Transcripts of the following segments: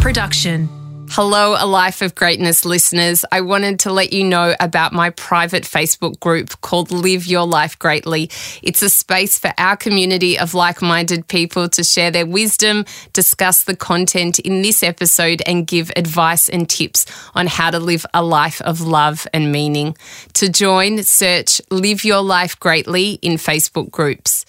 production. Hello, A Life of Greatness listeners. I wanted to let you know about my private Facebook group called Live Your Life Greatly. It's a space for our community of like minded people to share their wisdom, discuss the content in this episode, and give advice and tips on how to live a life of love and meaning. To join, search Live Your Life Greatly in Facebook groups.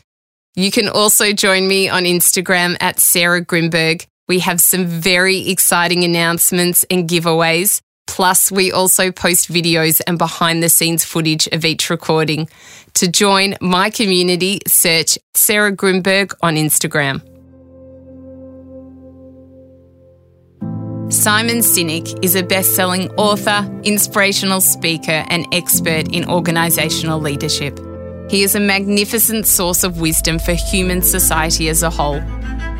You can also join me on Instagram at Sarah Grynberg. We have some very exciting announcements and giveaways. Plus, we also post videos and behind the scenes footage of each recording. To join my community, search Sarah Grynberg on Instagram. Simon Sinek is a best selling author, inspirational speaker, and expert in organisational leadership. He is a magnificent source of wisdom for human society as a whole.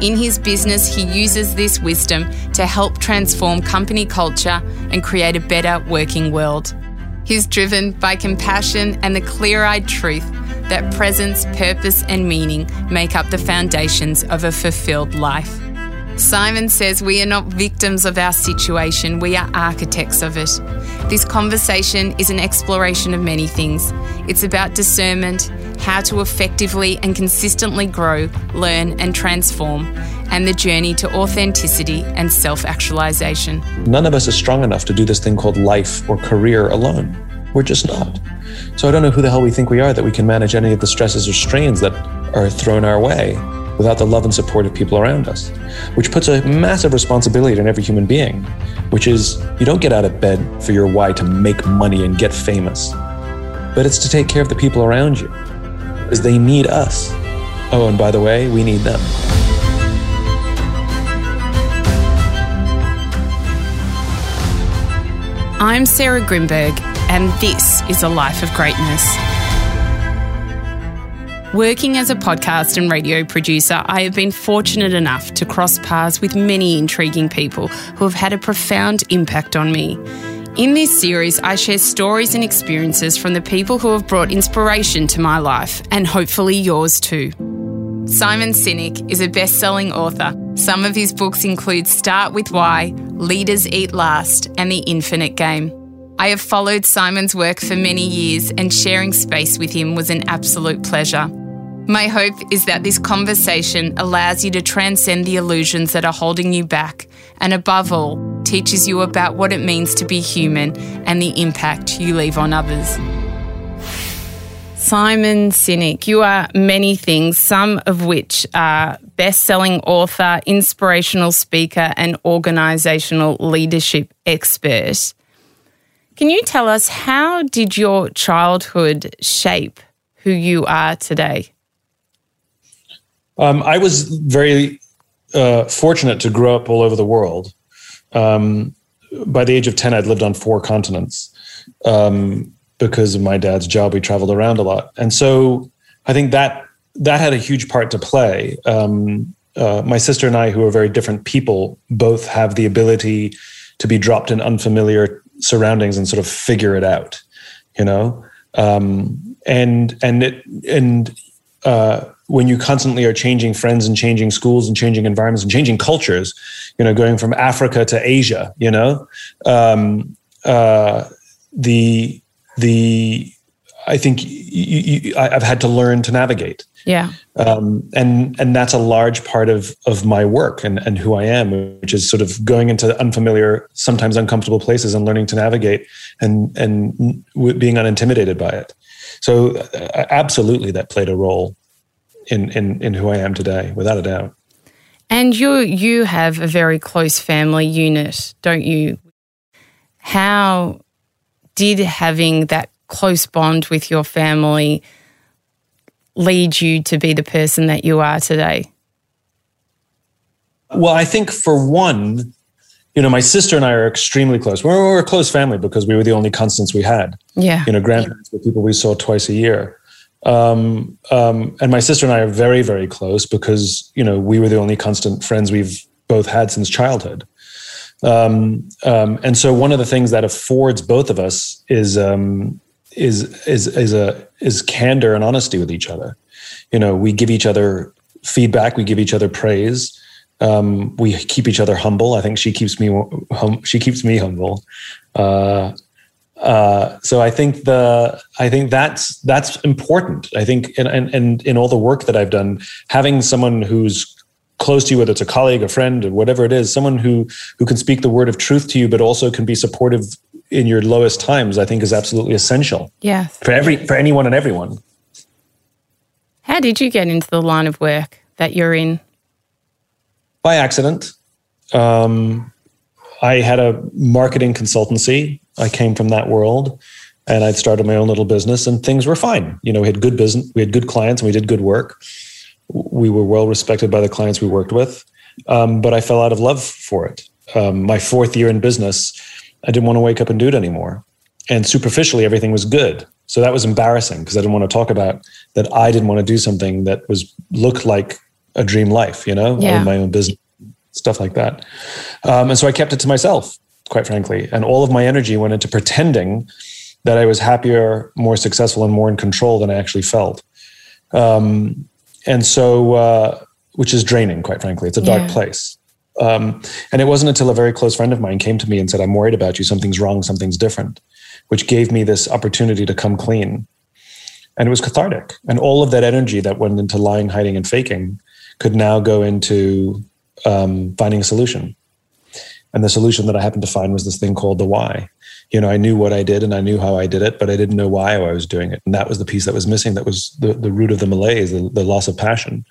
In his business, he uses this wisdom to help transform company culture and create a better working world. He's driven by compassion and the clear eyed truth that presence, purpose, and meaning make up the foundations of a fulfilled life. Simon says we are not victims of our situation, we are architects of it. This conversation is an exploration of many things. It's about discernment, how to effectively and consistently grow, learn, and transform, and the journey to authenticity and self actualization. None of us is strong enough to do this thing called life or career alone. We're just not. So I don't know who the hell we think we are that we can manage any of the stresses or strains that are thrown our way without the love and support of people around us, which puts a massive responsibility on every human being, which is you don't get out of bed for your why to make money and get famous, but it's to take care of the people around you, because they need us. Oh, and by the way, we need them. I'm Sarah Grynberg, and this is A Life of Greatness. Working as a podcast and radio producer, I have been fortunate enough to cross paths with many intriguing people who have had a profound impact on me. In this series, I share stories and experiences from the people who have brought inspiration to my life, and hopefully yours too. Simon Sinek is a best selling author. Some of his books include Start with Why, Leaders Eat Last, and The Infinite Game. I have followed Simon's work for many years, and sharing space with him was an absolute pleasure. My hope is that this conversation allows you to transcend the illusions that are holding you back, and above all, teaches you about what it means to be human and the impact you leave on others. Simon Sinek, you are many things, some of which are best selling author, inspirational speaker, and organizational leadership expert. Can you tell us how did your childhood shape who you are today? Um, I was very uh, fortunate to grow up all over the world. Um, by the age of 10, I'd lived on four continents. Um, because of my dad's job, we traveled around a lot, and so I think that that had a huge part to play. Um, uh, my sister and I, who are very different people, both have the ability to be dropped in unfamiliar surroundings and sort of figure it out, you know. Um, and and it and uh, when you constantly are changing friends and changing schools and changing environments and changing cultures, you know, going from Africa to Asia, you know, um, uh, the the I think you, you, I've had to learn to navigate. Yeah. Um, and and that's a large part of of my work and and who I am, which is sort of going into unfamiliar, sometimes uncomfortable places and learning to navigate and and being unintimidated by it. So uh, absolutely, that played a role in in in who I am today, without a doubt. And you you have a very close family unit, don't you? How did having that close bond with your family lead you to be the person that you are today? Well, I think for one, you know, my sister and I are extremely close. We're, we're a close family because we were the only constants we had. Yeah. You know, grandparents were people we saw twice a year. Um, um, and my sister and I are very, very close because, you know, we were the only constant friends we've both had since childhood. Um, um, and so one of the things that affords both of us is um, is is is a is candor and honesty with each other. You know, we give each other feedback, we give each other praise, Um, we keep each other humble. I think she keeps me hum, she keeps me humble. Uh, uh, so I think the I think that's that's important. I think and, and and in all the work that I've done, having someone who's close to you, whether it's a colleague, a friend, or whatever it is, someone who who can speak the word of truth to you, but also can be supportive in your lowest times, I think is absolutely essential. Yeah. For every for anyone and everyone. How did you get into the line of work that you're in? By accident. Um, I had a marketing consultancy. I came from that world and I'd started my own little business and things were fine. You know, we had good business, we had good clients and we did good work. We were well respected by the clients we worked with. Um, but I fell out of love for it. Um, my fourth year in business, I didn't want to wake up and do it anymore. And superficially, everything was good. So that was embarrassing because I didn't want to talk about that I didn't want to do something that was looked like a dream life, you know, yeah. my own business, stuff like that. Um, and so I kept it to myself, quite frankly. And all of my energy went into pretending that I was happier, more successful, and more in control than I actually felt. Um, and so, uh, which is draining, quite frankly. It's a dark yeah. place. Um, and it wasn't until a very close friend of mine came to me and said, I'm worried about you. Something's wrong. Something's different, which gave me this opportunity to come clean. And it was cathartic. And all of that energy that went into lying, hiding, and faking could now go into um, finding a solution. And the solution that I happened to find was this thing called the why. You know, I knew what I did and I knew how I did it, but I didn't know why I was doing it. And that was the piece that was missing. That was the, the root of the malaise, the, the loss of passion.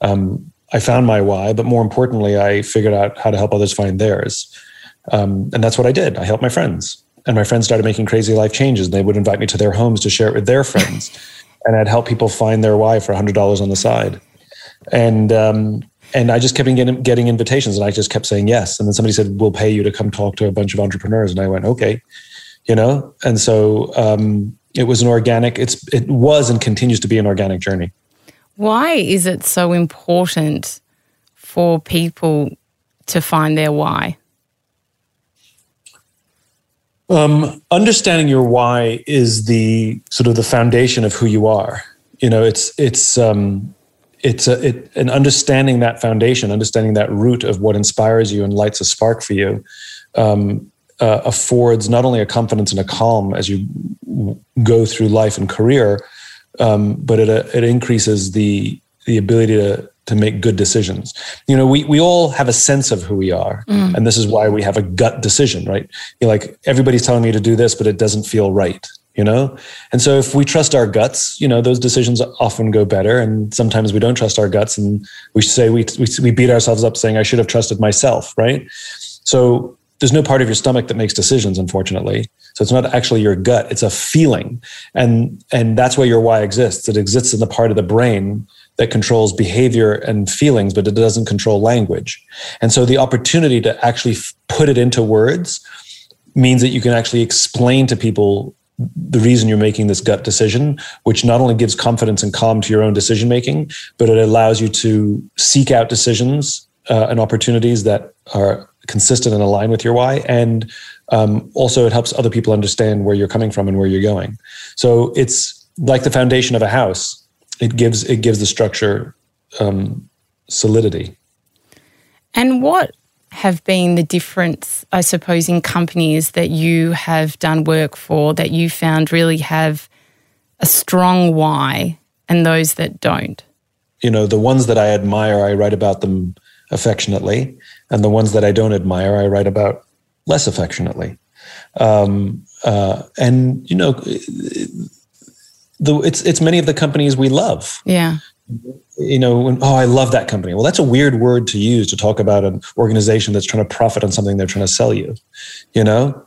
Um, I found my why, but more importantly, I figured out how to help others find theirs. Um, and that's what I did. I helped my friends. And my friends started making crazy life changes. And they would invite me to their homes to share it with their friends. and I'd help people find their why for $100 on the side. And um, and I just kept getting, getting invitations and I just kept saying yes. And then somebody said, we'll pay you to come talk to a bunch of entrepreneurs. And I went, okay, you know? And so um, it was an organic, it's, it was and continues to be an organic journey. Why is it so important for people to find their why? Um, understanding your why is the sort of the foundation of who you are. You know, it's it's um, it's a, it, an understanding that foundation, understanding that root of what inspires you and lights a spark for you, um, uh, affords not only a confidence and a calm as you go through life and career, um, but it uh, it increases the the ability to to make good decisions. You know, we we all have a sense of who we are, mm. and this is why we have a gut decision, right? You're like everybody's telling me to do this, but it doesn't feel right you know? And so if we trust our guts you know those decisions often go better. And sometimes we don't trust our guts and we say we, we, we beat ourselves up saying i should have trusted myself right? So there's no part of your stomach that makes decisions unfortunately. So it's not actually your gut it's a feeling. And and that's why your why exists. It exists in the part of the brain that controls behavior and feelings but it doesn't control language. And so the opportunity to actually put it into words means that you can actually explain to people the reason you're making this gut decision, which not only gives confidence and calm to your own decision making, but it allows you to seek out decisions uh, and opportunities that are consistent and aligned with your why. And um, also, it helps other people understand where you're coming from and where you're going. So it's like the foundation of a house. It gives it gives the structure um, solidity. And what have been the difference, I suppose, in companies that you have done work for that you found really have a strong why and those that don't? You know, the ones that I admire, I write about them affectionately, and the ones that I don't admire, I write about less affectionately. Um, uh, and you know, the, it's it's many of the companies we love. Yeah you know, when, oh, I love that company. Well, that's a weird word to use to talk about an organization that's trying to profit on something they're trying to sell you. You know,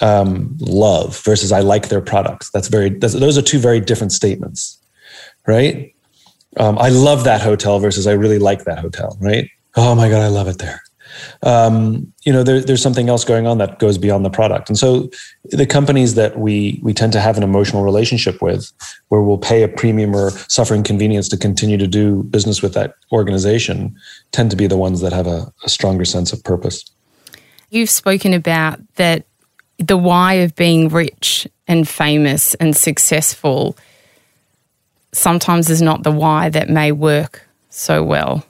um, love versus I like their products. That's very. That's, those are two very different statements, right? Um, I love that hotel versus I really like that hotel, right? Oh my god, I love it there um, you know, there, there's something else going on that goes beyond the product. And so the companies that we we tend to have an emotional relationship with, where we'll pay a premium or suffer inconvenience to continue to do business with that organization, tend to be the ones that have a, a stronger sense of purpose. You've spoken about that the why of being rich and famous and successful sometimes is not the why that may work so well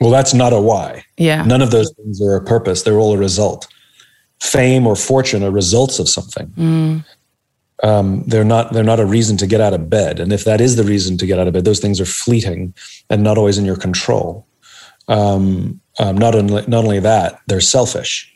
Well, that's not a why. Yeah. None of those things are a purpose. They're all a result. Fame or fortune are results of something. Mm. Um, they're not. They're not a reason to get out of bed. And if that is the reason to get out of bed, those things are fleeting and not always in your control. Um, um, not only not only that, they're selfish.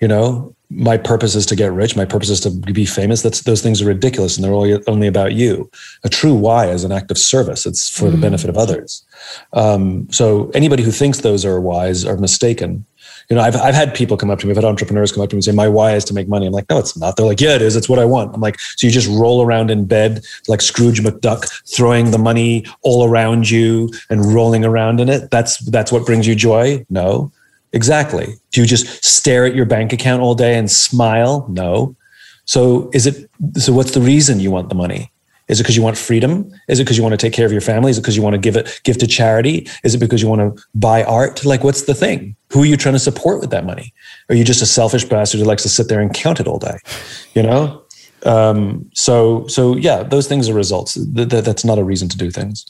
You know, my purpose is to get rich. My purpose is to be famous. That's those things are ridiculous, and they're only only about you. A true why is an act of service. It's for the benefit of others. Um, so anybody who thinks those are whys are mistaken. You know, I've I've had people come up to me. I've had entrepreneurs come up to me and say, "My why is to make money." I'm like, "No, it's not." They're like, "Yeah, it is. It's what I want." I'm like, "So you just roll around in bed like Scrooge McDuck, throwing the money all around you and rolling around in it? That's that's what brings you joy?" No. Exactly. Do you just stare at your bank account all day and smile? No. So is it so what's the reason you want the money? Is it because you want freedom? Is it because you want to take care of your family? Is it because you want to give it give to charity? Is it because you want to buy art? Like what's the thing? Who are you trying to support with that money? Are you just a selfish bastard who likes to sit there and count it all day? You know? Um, so so yeah, those things are results. Th- th- that's not a reason to do things.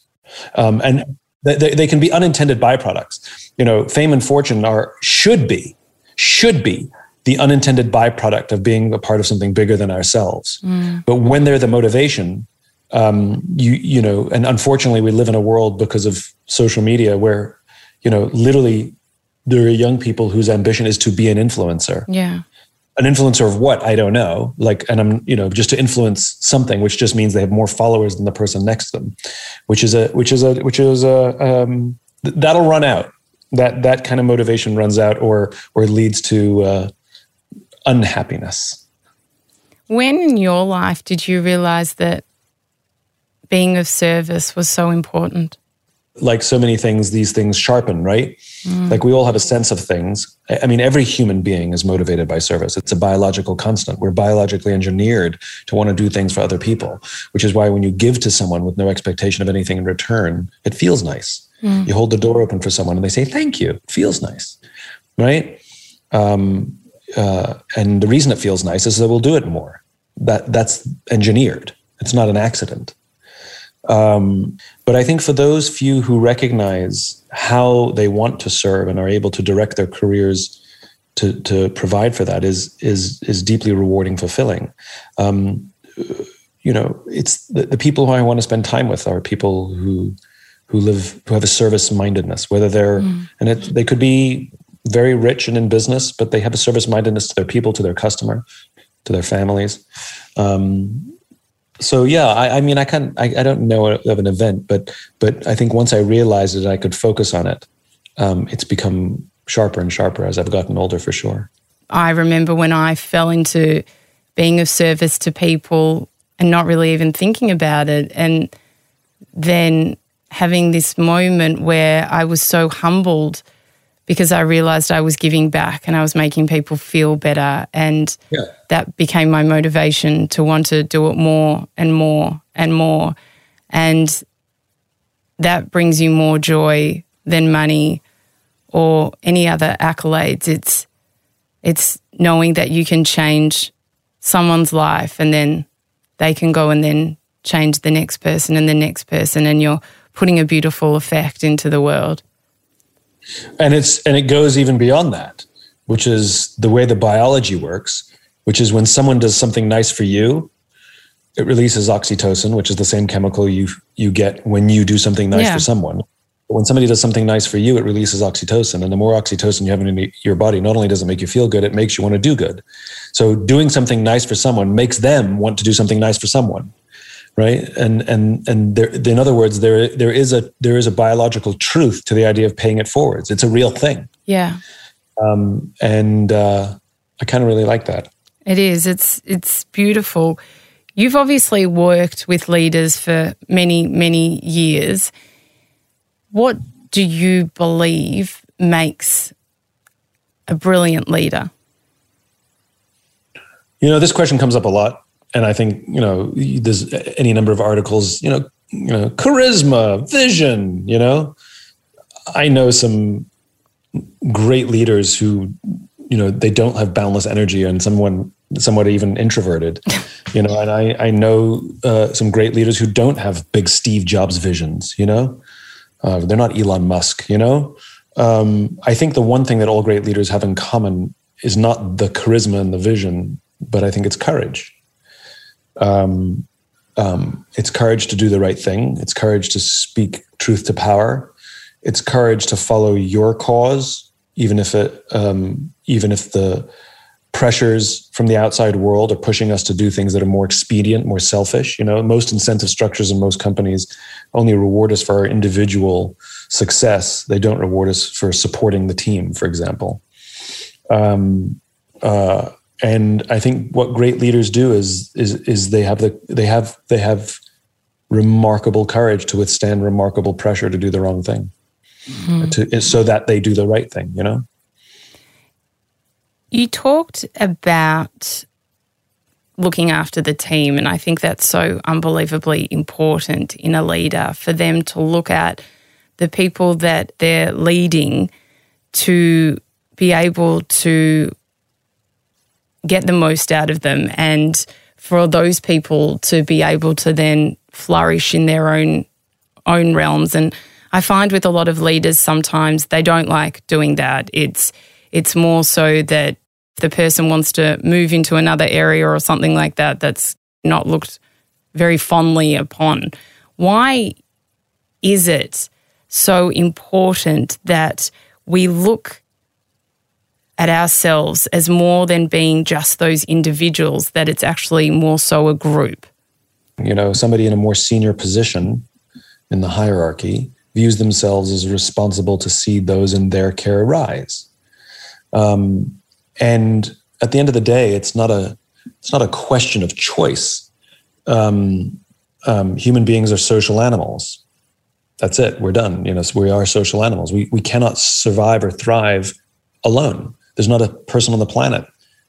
Um, and they, they can be unintended byproducts. You know, fame and fortune are should be should be the unintended byproduct of being a part of something bigger than ourselves. But when they're the motivation, um, you you know, and unfortunately, we live in a world because of social media where you know literally there are young people whose ambition is to be an influencer Yeah. An influencer of what I don't know. Like, and I'm you know just to influence something, which just means they have more followers than the person next to them, which is a which is a which is a um, th- that'll run out. That that kind of motivation runs out, or or leads to uh, unhappiness. When in your life did you realize that being of service was so important? Like so many things, these things sharpen, right? Like we all have a sense of things. I mean, every human being is motivated by service. It's a biological constant. We're biologically engineered to want to do things for other people, which is why when you give to someone with no expectation of anything in return, it feels nice. You hold the door open for someone and they say, thank you. It feels nice, right? Um, uh, and the reason it feels nice is that we'll do it more. That That's engineered. It's not an accident. Um, but I think for those few who recognize how they want to serve and are able to direct their careers to, to provide for that is is is deeply rewarding, fulfilling. Um, you know, it's the, the people who I want to spend time with are people who who live who have a service mindedness, whether they're and it, they could be very rich and in business, but they have a service mindedness to their people, to their customer, to their families. Um, so yeah, I, I mean, I can I, I don't know of an event, but but I think once I realized that I could focus on it, um, it's become sharper and sharper as I've gotten older, for sure. I remember when I fell into being of service to people and not really even thinking about it. And then having this moment where I was so humbled because I realized I was giving back and I was making people feel better. And Yeah. that became my motivation to want to do it more and more and more. And that brings you more joy than money or any other accolades. It's it's knowing that you can change someone's life and then they can go and then change the next person and the next person and you're putting a beautiful effect into the world. And it's and it goes even beyond that which is the way the biology works which is when someone does something nice for you it releases oxytocin which is the same chemical you you get when you do something nice Yeah. for someone. But when somebody does something nice for you it releases oxytocin. And the more oxytocin you have in your body not only does it make you feel good it makes you want to do good. So doing something nice for someone makes them want to do something nice for someone right and and and there in other words there there is a there is a biological truth to the idea of paying it forwards it's a real thing Yeah. um, and uh, I kind of really like that. It is. It's it's beautiful. You've obviously worked with leaders for many, many years. What do you believe makes a brilliant leader? You know, this question comes up a lot, and I think you know there's any number of articles. You know, you know, charisma, vision. You know, I know some great leaders who, you know, they don't have boundless energy, and someone somewhat even introverted. You know, and I I know uh, some great leaders who don't have big Steve Jobs visions. You know, uh, they're not Elon Musk. You know. um, I think the one thing that all great leaders have in common is not the charisma and the vision, but I think it's courage. Um, um, it's courage to do the right thing. It's courage to speak truth to power. It's courage to follow your cause, even if it, um, even if the pressures from the outside world are pushing us to do things that are more expedient, more selfish. You know, most incentive structures in most companies only reward us for our individual success. They don't reward us for supporting the team, for example. Um, uh, and I think what great leaders do is is is they have the they have they have remarkable courage to withstand remarkable pressure to do the wrong thing, mm-hmm. to, so that they do the right thing. You know. You talked about looking after the team, and I think that's so unbelievably important in a leader for them to look at the people that they're leading to be able to get the most out of them and for those people to be able to then flourish in their own own realms and I find with a lot of leaders sometimes they don't like doing that it's it's more so that the person wants to move into another area or something like that that's not looked very fondly upon. Why is it so important that we look at ourselves as more than being just those individuals, that it's actually more so a group? You know, somebody in a more senior position in the hierarchy views themselves as responsible to see those in their care rise. Um, and at the end of the day, it's not a it's not a question of choice. Um, um, human beings are social animals. That's it. We're done. You know, we are social animals. We we cannot survive or thrive alone. There's not a person on the planet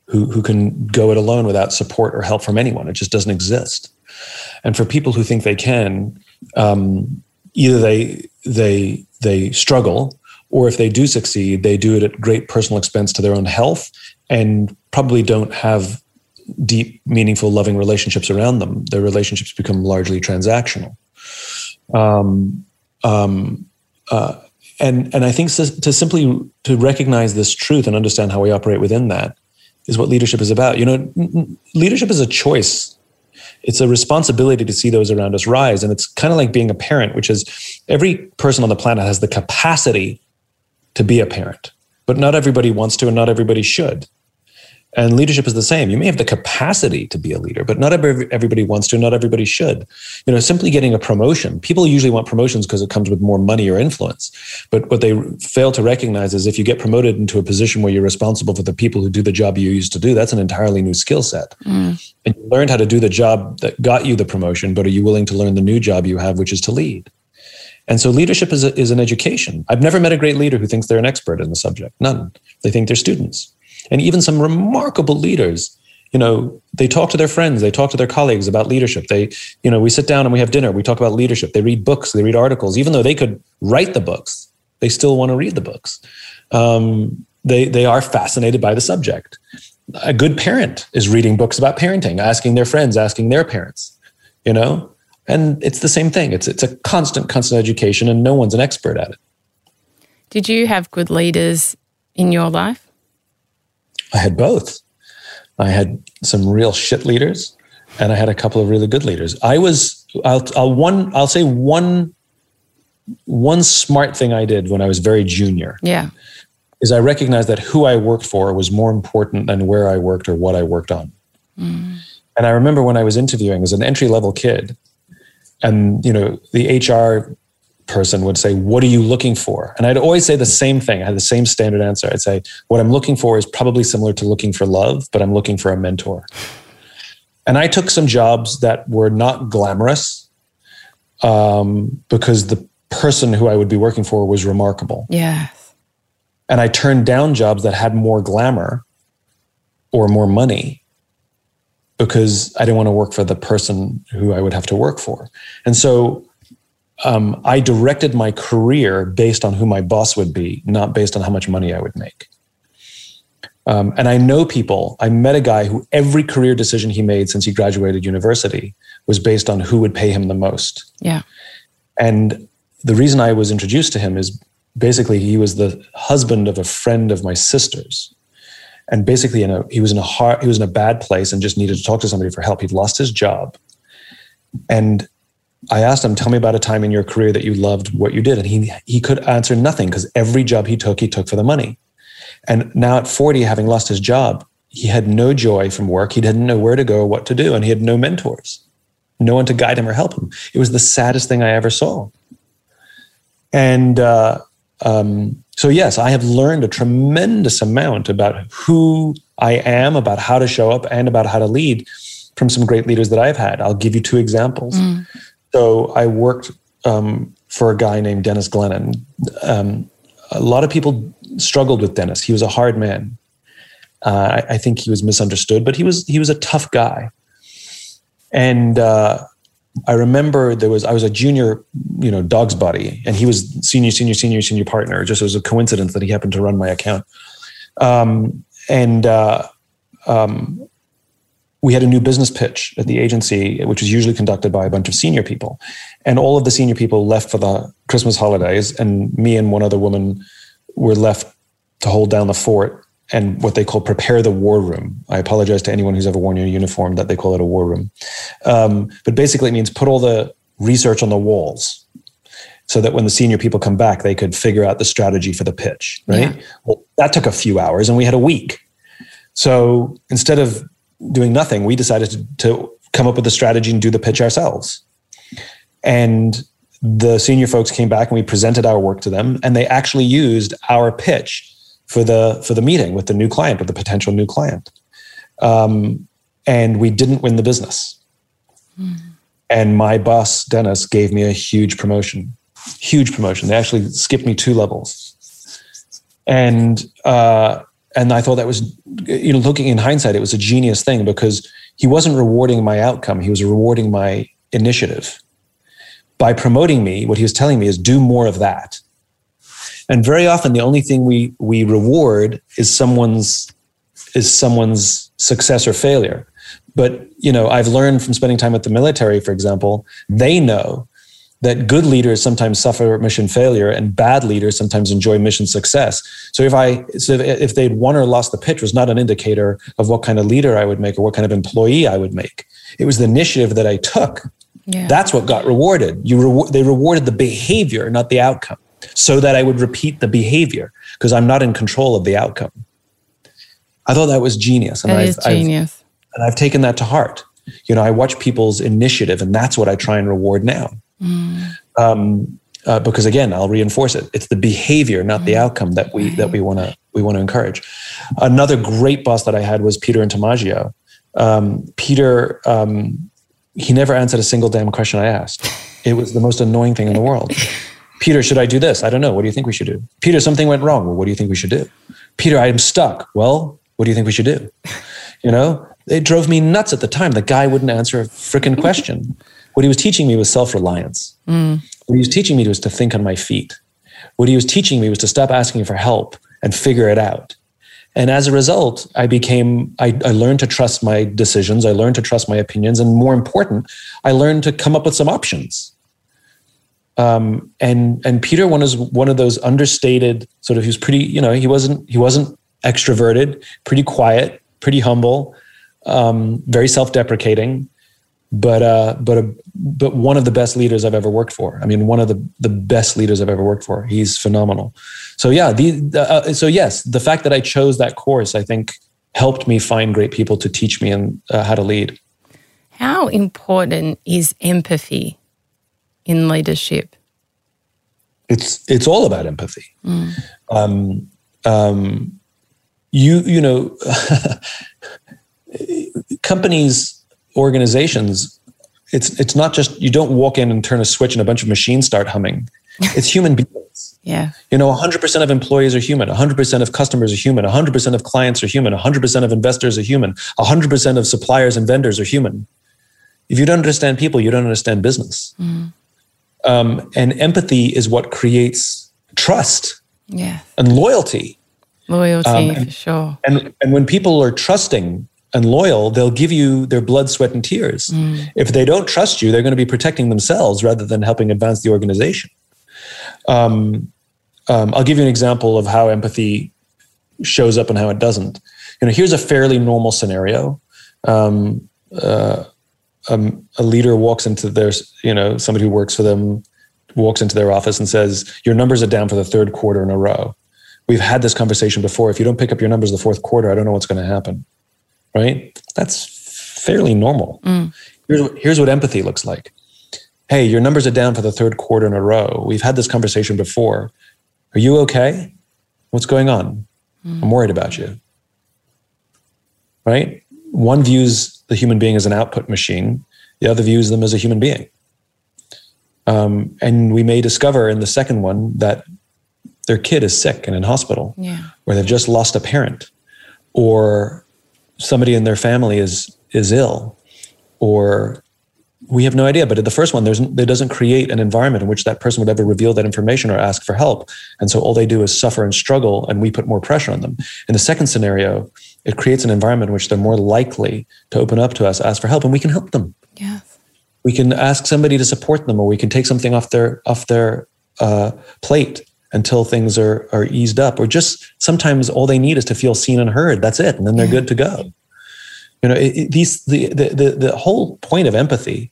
who who can go it alone without support or help from anyone. It just doesn't exist. And for people who think they can, um, either they they they struggle or if they do succeed, they do it at great personal expense to their own health and probably don't have deep, meaningful, loving relationships around them. Their relationships become largely transactional. Um, um, uh, and and I think to, to simply to recognize this truth and understand how we operate within that is what leadership is about. You know, leadership is a choice. It's a responsibility to see those around us rise, and it's kind of like being a parent, which is every person on the planet has the capacity to be a parent, but not everybody wants to and not everybody should. And leadership is the same. You may have the capacity to be a leader, but not everybody wants to, not everybody should. You know, simply getting a promotion, people usually want promotions because it comes with more money or influence. But what they fail to recognize is if you get promoted into a position where you're responsible for the people who do the job you used to do, that's an entirely new skill set. Mm. And you learned how to do the job that got you the promotion, but are you willing to learn the new job you have, which is to lead? And so leadership is, a, is an education. I've never met a great leader who thinks they're an expert in the subject. None. They think they're students. And even some remarkable leaders, you know, they talk to their friends, they talk to their colleagues about leadership. They, you know, we sit down and we have dinner, we talk about leadership. They read books, they read articles. Even though they could write the books, they still want to read the books. Um, they, they are fascinated by the subject. A good parent is reading books about parenting, asking their friends, asking their parents, you know, and it's the same thing. It's it's a constant, constant education, and no one's an expert at it. Did you have good leaders in your life? I had both. I had some real shit leaders, and I had a couple of really good leaders. I was I'll, I'll one I'll say one one smart thing I did when I was very junior. Yeah. Is I recognized that who I worked for was more important than where I worked or what I worked on. Mm. And I remember when I was interviewing as an entry level kid, and you know the hr person would say what are you looking for? And i'd always say the same thing. I had the same standard answer. I'd say what i'm looking for is probably similar to looking for love but i'm looking for a mentor. And i took some jobs that were not glamorous um, because the person who i would be working for was remarkable. Yeah and i turned down jobs that had more glamour or more money because I didn't want to work for the person who I would have to work for. And so um, I directed my career based on who my boss would be, not based on how much money I would make. Um, and I know people, I met a guy who every career decision he made since he graduated university was based on who would pay him the most. Yeah. And the reason I was introduced to him is basically he was the husband of a friend of my sister's and basically in a he was in a hard he was in a bad place and just needed to talk to somebody for help he'd lost his job and i asked him tell me about a time in your career that you loved what you did and he he could answer nothing because every job he took he took for the money and now at 40 having lost his job he had no joy from work he didn't know where to go what to do and he had no mentors no one to guide him or help him it was the saddest thing i ever saw and uh, um, so, yes, I have learned a tremendous amount about who I am, about how to show up, and about how to lead from some great leaders that I've had. I'll give you two examples. Mm. So, I worked um, for a guy named Dennis Glennon. Um, a lot of people struggled with Dennis. He was a hard man. Uh, I, I, think he was misunderstood, but he was he was a tough guy. And uh, I remember there was I was a junior, you know, dog's buddy, and he was senior, senior, senior, senior partner. Just as a coincidence that he happened to run my account. Um, and uh, um, we had a new business pitch at the agency, which was usually conducted by a bunch of senior people, and all of the senior people left for the Christmas holidays, and me and one other woman were left to hold down the fort and what they call prepare the war room. I apologize to anyone who's ever worn your uniform that they call it a war room. Um, but basically, it means put all the research on the walls so that when the senior people come back, they could figure out the strategy for the pitch, right? Yeah. Well, that took a few hours and we had a week. So instead of doing nothing, we decided to, to come up with a strategy and do the pitch ourselves. And the senior folks came back and we presented our work to them, and they actually used our pitch for the for the meeting with the new client or the potential new client. Um, and we didn't win the business. Mm. And my boss, Dennis, gave me a huge promotion, huge promotion. They actually skipped me two levels. And uh, and I thought that was, you know, looking in hindsight, it was a genius thing because he wasn't rewarding my outcome; he was rewarding my initiative. By promoting me, what he was telling me is do more of that. And very often the only thing we we reward is someone's is someone's success or failure. But you know, I've learned from spending time with the military, for example, they know that good leaders sometimes suffer mission failure and bad leaders sometimes enjoy mission success. So if I so if they'd won or lost the pitch was not an indicator of what kind of leader I would make or what kind of employee I would make. It was the initiative that I took. Yeah. That's what got rewarded. You reward they rewarded the behavior, not the outcome so that I would repeat the behavior because I'm not in control of the outcome. I thought that was genius. And that I've, is genius. I've, and I've taken that to heart. You know, I watch people's initiative, and that's what I try and reward now. Mm. Um, uh, because again, I'll reinforce it. It's the behavior, not mm. the outcome, that we right. that we want to we want to encourage. Another great boss that I had was Peter Intomaggio. Um, Peter, um, he never answered a single damn question I asked. It was the most annoying thing in the world. Peter, should I do this? I don't know. What do you think we should do? Peter, something went wrong. Well, what do you think we should do? Peter, I'm stuck. Well, what do you think we should do? You know, it drove me nuts at the time. The guy wouldn't answer a freaking question. What he was teaching me was self reliance. Mm. What he was teaching me was to think on my feet. What he was teaching me was to stop asking for help and figure it out. And as a result, I became, I, I, learned to trust my decisions. I learned to trust my opinions. And more important, I learned to come up with some options. Um, and and Peter one is one of those understated sort of he was pretty you know he wasn't he wasn't extroverted pretty quiet pretty humble um, very self-deprecating but uh, but a, but one of the best leaders I've ever worked for I mean one of the the best leaders I've ever worked for he's phenomenal so yeah the uh, so yes the fact that I chose that course I think helped me find great people to teach me and uh, how to lead how important is empathy in leadership? It's it's all about empathy. Mm. Um, um, you you know, companies, organizations. It's it's not just you don't walk in and turn a switch and a bunch of machines start humming. It's human beings. Yeah. You know, 100% of employees are human. 100% of customers are human. 100% of clients are human. 100% of investors are human. 100% of suppliers and vendors are human. If you don't understand people, you don't understand business. Mm. Um, and empathy is what creates trust yeah. and loyalty. Loyalty, um, and, for sure. And, and when people are trusting and loyal, they'll give you their blood, sweat, and tears. Mm. If they don't trust you, they're going to be protecting themselves rather than helping advance the organization. Um, um, I'll give you an example of how empathy shows up and how it doesn't. You know, here's a fairly normal scenario. Um, uh, um, a leader walks into their, you know, somebody who works for them walks into their office and says, "Your numbers are down for the third quarter in a row." We've had this conversation before. If you don't pick up your numbers the fourth quarter, I don't know what's going to happen. Right? That's fairly normal. Mm. Here's what, here's what empathy looks like. Hey, your numbers are down for the third quarter in a row. We've had this conversation before. Are you okay? What's going on? Mm. I'm worried about you. Right? One views the human being as an output machine, the other views them as a human being. Um, and we may discover in the second one that their kid is sick and in hospital, yeah. or they've just lost a parent, or somebody in their family is is ill, or we have no idea. But in the first one, there's there doesn't create an environment in which that person would ever reveal that information or ask for help, and so all they do is suffer and struggle, and we put more pressure on them. In the second scenario, it creates an environment in which they're more likely to open up to us, ask for help, and we can help them. Yes. We can ask somebody to support them, or we can take something off their off their uh, plate until things are are eased up, or just sometimes all they need is to feel seen and heard. That's it, and then they're yeah. good to go. You know, it, it, these the, the the the whole point of empathy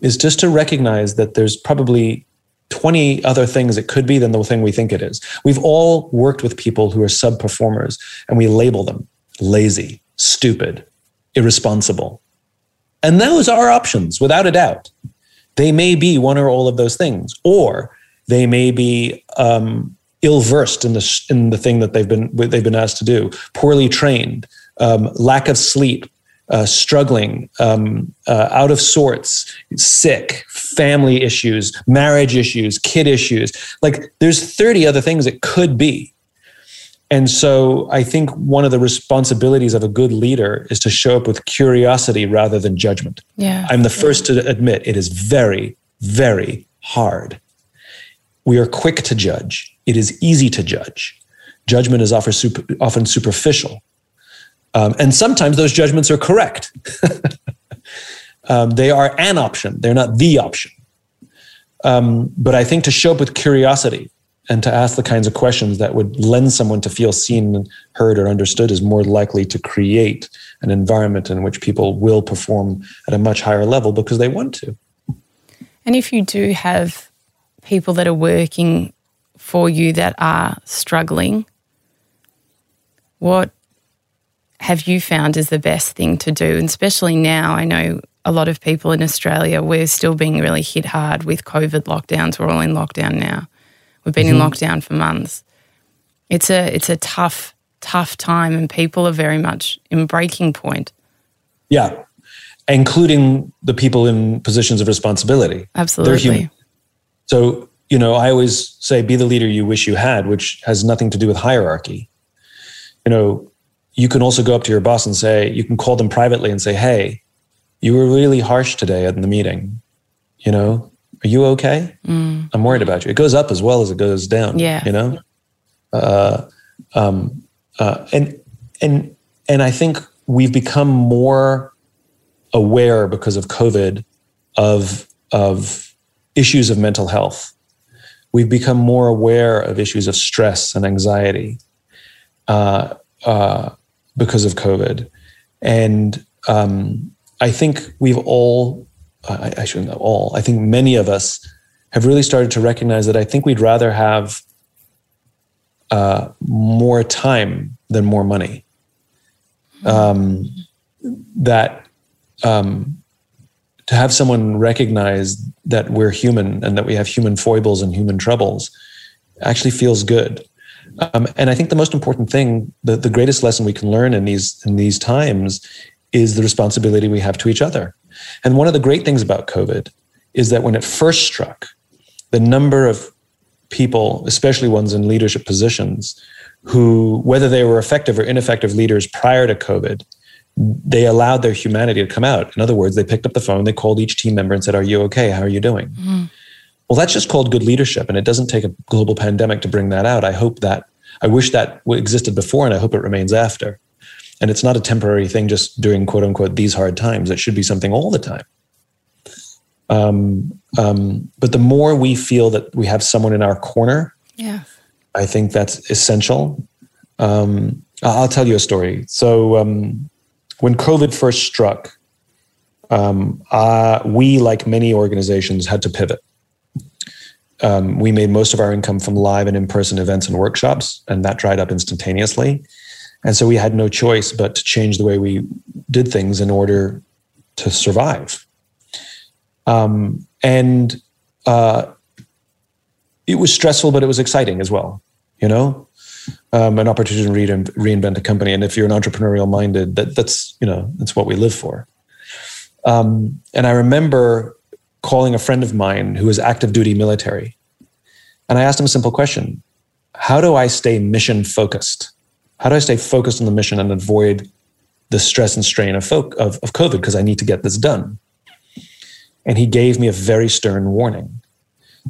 is just to recognize that there's probably 20 other things it could be than the thing we think it is. We've all worked with people who are sub performers and we label them lazy, stupid, irresponsible. And those are options without a doubt. They may be one or all of those things, or they may be um, ill versed in the in the thing that they've been they've been asked to do, poorly trained, um, lack of sleep, uh, struggling, um, uh, out of sorts, sick, family issues, marriage issues, kid issues. Like there's 30 other things it could be. And so I think one of the responsibilities of a good leader is to show up with curiosity rather than judgment. Yeah. I'm the first to admit it is very, very hard. We are quick to judge. It is easy to judge. Judgment is often, super, often superficial. Um, and sometimes those judgments are correct. um, they are an option, they're not the option. Um, but I think to show up with curiosity and to ask the kinds of questions that would lend someone to feel seen, heard, or understood is more likely to create an environment in which people will perform at a much higher level because they want to. And if you do have people that are working for you that are struggling, what have you found is the best thing to do? And especially now, I know a lot of people in Australia, we're still being really hit hard with COVID lockdowns. We're all in lockdown now. We've been mm-hmm. in lockdown for months. It's a it's a tough, tough time and people are very much in breaking point. Yeah. Including the people in positions of responsibility. Absolutely. So, you know, I always say be the leader you wish you had, which has nothing to do with hierarchy. You know, you can also go up to your boss and say, you can call them privately and say, hey, you were really harsh today in the meeting. You know, are you okay? Mm. I'm worried about you. It goes up as well as it goes down. Yeah. You know? Uh, um, uh, and, and, and I think we've become more aware because of COVID of, of issues of mental health. We've become more aware of issues of stress and anxiety. Uh, uh, because of COVID. And um, I think we've all, I, I shouldn't know all, I think many of us have really started to recognize that I think we'd rather have uh, more time than more money. Um, that um, to have someone recognize that we're human and that we have human foibles and human troubles actually feels good. Um, and I think the most important thing, the, the greatest lesson we can learn in these in these times is the responsibility we have to each other. And one of the great things about COVID is that when it first struck, the number of people, especially ones in leadership positions, who, whether they were effective or ineffective leaders prior to COVID, they allowed their humanity to come out. In other words, they picked up the phone, they called each team member and said, Are you okay? How are you doing? Mm. Well, that's just called good leadership, and it doesn't take a global pandemic to bring that out. I hope that, I wish that existed before, and I hope it remains after. And it's not a temporary thing just during quote unquote these hard times. It should be something all the time. Um, um, but the more we feel that we have someone in our corner, yeah. I think that's essential. Um, I'll tell you a story. So um, when COVID first struck, um, uh, we, like many organizations, had to pivot. Um, we made most of our income from live and in-person events and workshops, and that dried up instantaneously. And so we had no choice but to change the way we did things in order to survive. Um, and uh, it was stressful, but it was exciting as well. You know, um, an opportunity to re- reinvent a company. And if you're an entrepreneurial minded, that that's you know that's what we live for. Um, and I remember calling a friend of mine who was active duty military, and I asked him a simple question: How do I stay mission focused? How do I stay focused on the mission and avoid the stress and strain of, folk, of, of COVID because I need to get this done? And he gave me a very stern warning.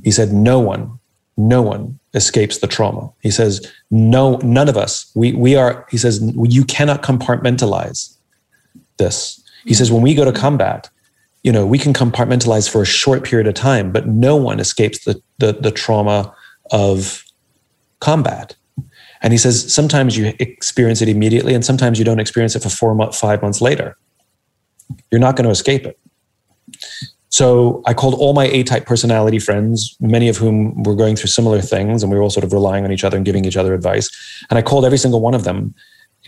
He said, No one, no one escapes the trauma. He says, No, none of us, we, we are, he says, you cannot compartmentalize this. He says, when we go to combat, you know, we can compartmentalize for a short period of time, but no one escapes the, the, the trauma of combat. And he says, sometimes you experience it immediately, and sometimes you don't experience it for four, months, five months later. You're not going to escape it. So I called all my A type personality friends, many of whom were going through similar things, and we were all sort of relying on each other and giving each other advice. And I called every single one of them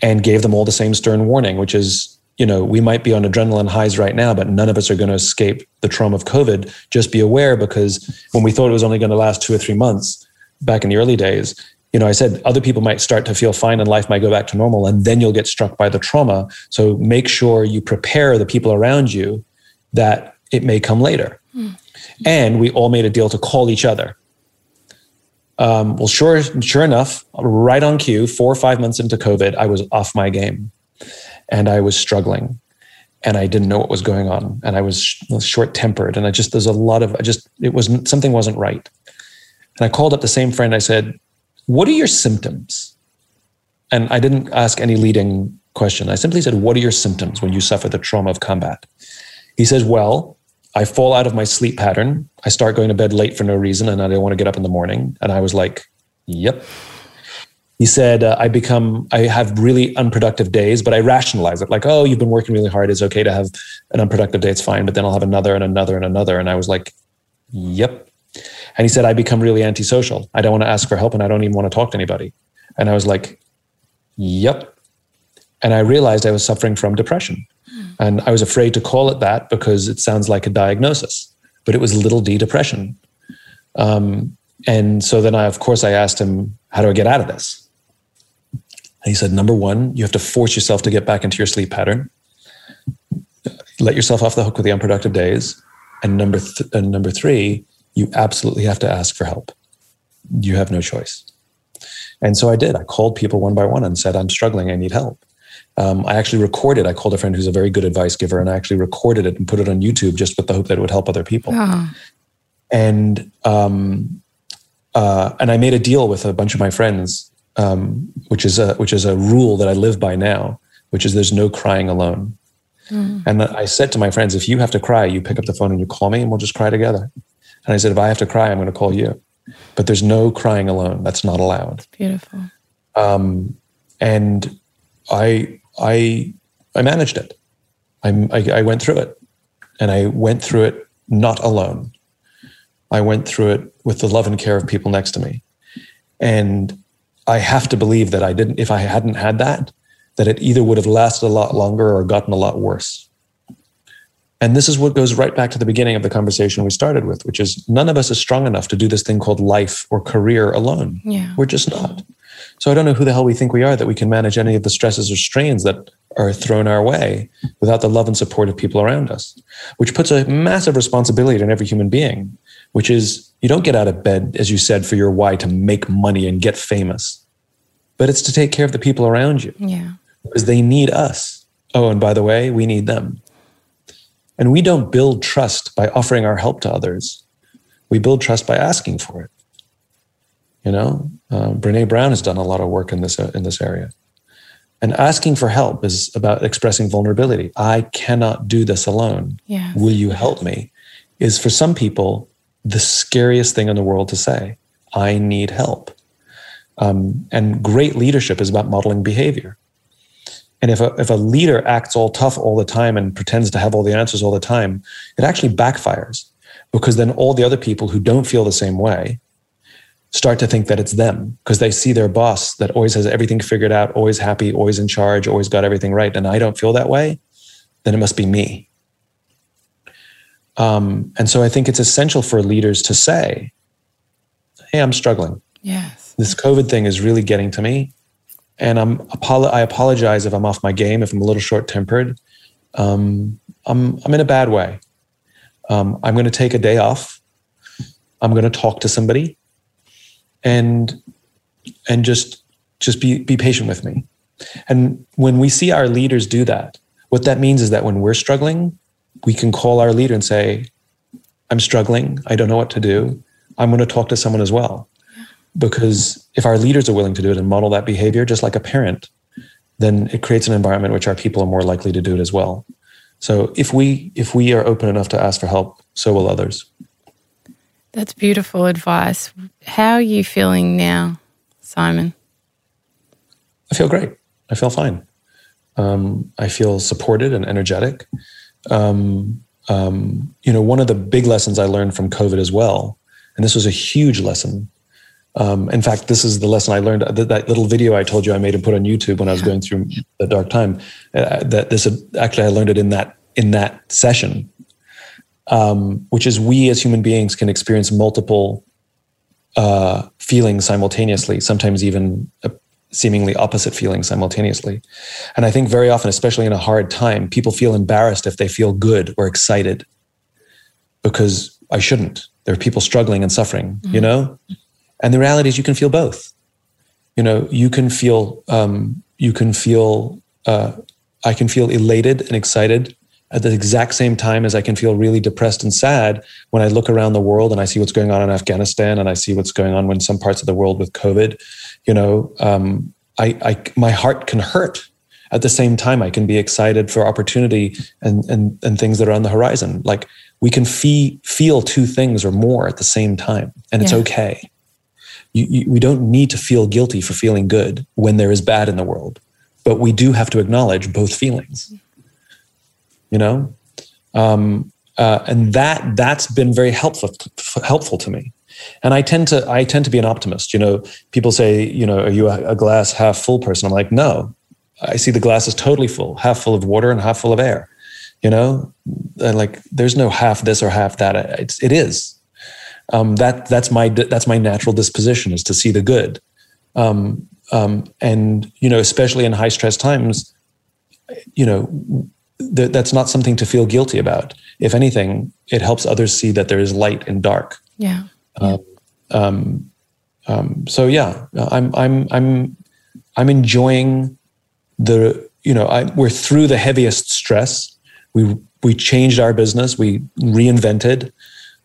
and gave them all the same stern warning, which is, you know, we might be on adrenaline highs right now, but none of us are going to escape the trauma of COVID. Just be aware because when we thought it was only going to last two or three months back in the early days, you know, I said other people might start to feel fine and life might go back to normal, and then you'll get struck by the trauma. So make sure you prepare the people around you that it may come later. Mm. And we all made a deal to call each other. Um, well, sure, sure enough, right on cue, four or five months into COVID, I was off my game and I was struggling and I didn't know what was going on. And I was, was short tempered. And I just, there's a lot of, I just, it was something wasn't right. And I called up the same friend. I said, What are your symptoms? And I didn't ask any leading question. I simply said, What are your symptoms when you suffer the trauma of combat? He says, Well, I fall out of my sleep pattern. I start going to bed late for no reason and I don't want to get up in the morning. And I was like, yep. He said, uh, I become, I have really unproductive days, but I rationalize it like, oh, you've been working really hard. It's okay to have an unproductive day. It's fine. But then I'll have another and another and another. And I was like, yep. And he said, I become really antisocial. I don't want to ask for help and I don't even want to talk to anybody. And I was like, yep. And I realized I was suffering from depression. And I was afraid to call it that because it sounds like a diagnosis, but it was little d depression. Um, and so then I, of course, I asked him, how do I get out of this? And he said, number one, you have to force yourself to get back into your sleep pattern. Let yourself off the hook with the unproductive days. And number, th- and number three, you absolutely have to ask for help. You have no choice. And so I did. I called people one by one and said, I'm struggling. I need help um, I actually recorded. I called a friend who's a very good advice giver, and I actually recorded it and put it on YouTube just with the hope that it would help other people. Oh. And um, uh, and I made a deal with a bunch of my friends, um, which is a which is a rule that I live by now, which is there's no crying alone. Mm. And I said to my friends, if you have to cry, you pick up the phone and you call me, and we'll just cry together. And I said, if I have to cry, I'm going to call you. But there's no crying alone. That's not allowed. Beautiful. Um, and I I I managed it. I, I, I went through it, and I went through it not alone. I went through it with the love and care of people next to me, and I have to believe that I didn't. If I hadn't had that, that it either would have lasted a lot longer or gotten a lot worse. And this is what goes right back to the beginning of the conversation we started with, which is none of us is strong enough to do this thing called life or career alone. Yeah. We're just not. So I don't know who the hell we think we are that we can manage any of the stresses or strains that are thrown our way without the love and support of people around us, which puts a massive responsibility on every human being, which is you don't get out of bed, as you said, for your why to make money and get famous, but it's to take care of the people around you. Yeah. Because they need us. Oh, and by the way, we need them. And we don't build trust by offering our help to others. We build trust by asking for it. You know, uh, Brene Brown has done a lot of work in this uh, in this area. And asking for help is about expressing vulnerability. I cannot do this alone. Will you help me? Is for some people the scariest thing in the world to say. I need help. Um, and great leadership is about modeling behavior. And if a, if a leader acts all tough all the time and pretends to have all the answers all the time, it actually backfires because then all the other people who don't feel the same way start to think that it's them because they see their boss that always has everything figured out, always happy, always in charge, always got everything right. And I don't feel that way, then it must be me. Um, and so I think it's essential for leaders to say, Hey, I'm struggling. Yes. This COVID thing is really getting to me. And I'm I apologize if I'm off my game, if I'm a little short tempered. Um, I'm I'm in a bad way. Um, I'm going to take a day off. I'm going to talk to somebody, and and just just be be patient with me. And when we see our leaders do that, what that means is that when we're struggling, we can call our leader and say, "I'm struggling. I don't know what to do. I'm going to talk to someone as well." Because if our leaders are willing to do it and model that behavior, just like a parent, then it creates an environment which our people are more likely to do it as well. So if we if we are open enough to ask for help, so will others. That's beautiful advice. How are you feeling now, Simon? I feel great. I feel fine. Um, I feel supported and energetic. Um, um, you know, one of the big lessons I learned from COVID as well, and this was a huge lesson, um, in fact, this is the lesson I learned. That, that, little video I told you I made and put on YouTube when I was going through the dark time. Uh, that this actually I learned it in that in that session, um, which is we as human beings can experience multiple uh, feelings simultaneously. Sometimes even seemingly opposite feelings simultaneously. And I think very often, especially in a hard time, people feel embarrassed if they feel good or excited because I shouldn't. There are people struggling and suffering. Mm-hmm. You know. And the reality is, you can feel both. You know, you can feel, um, you can feel, uh, I can feel elated and excited at the exact same time as I can feel really depressed and sad when I look around the world and I see what's going on in Afghanistan and I see what's going on in some parts of the world with COVID. You know, um, I, I, my heart can hurt. At the same time, I can be excited for opportunity and and and things that are on the horizon. Like we can fee, feel two things or more at the same time, and it's yeah. okay you, you, we don't need to feel guilty for feeling good when there is bad in the world, but we do have to acknowledge both feelings. You know, um, uh, and that that's been very helpful helpful to me. And I tend to I tend to be an optimist. You know, people say, you know, are you a, glass half full person? I'm like, no, I see the glass is totally full, half full of water and half full of air. You know, and like there's no half this or half that. It's, it is um, that that's my that's my natural disposition is to see the good um, um, and you know especially in high stress times you know th- that's not something to feel guilty about. If anything it helps others see that there is light in dark. Yeah, yeah. Um, um, so yeah i'm i'm i'm i'm enjoying the you know I, we're through the heaviest stress. We we changed our business. We reinvented.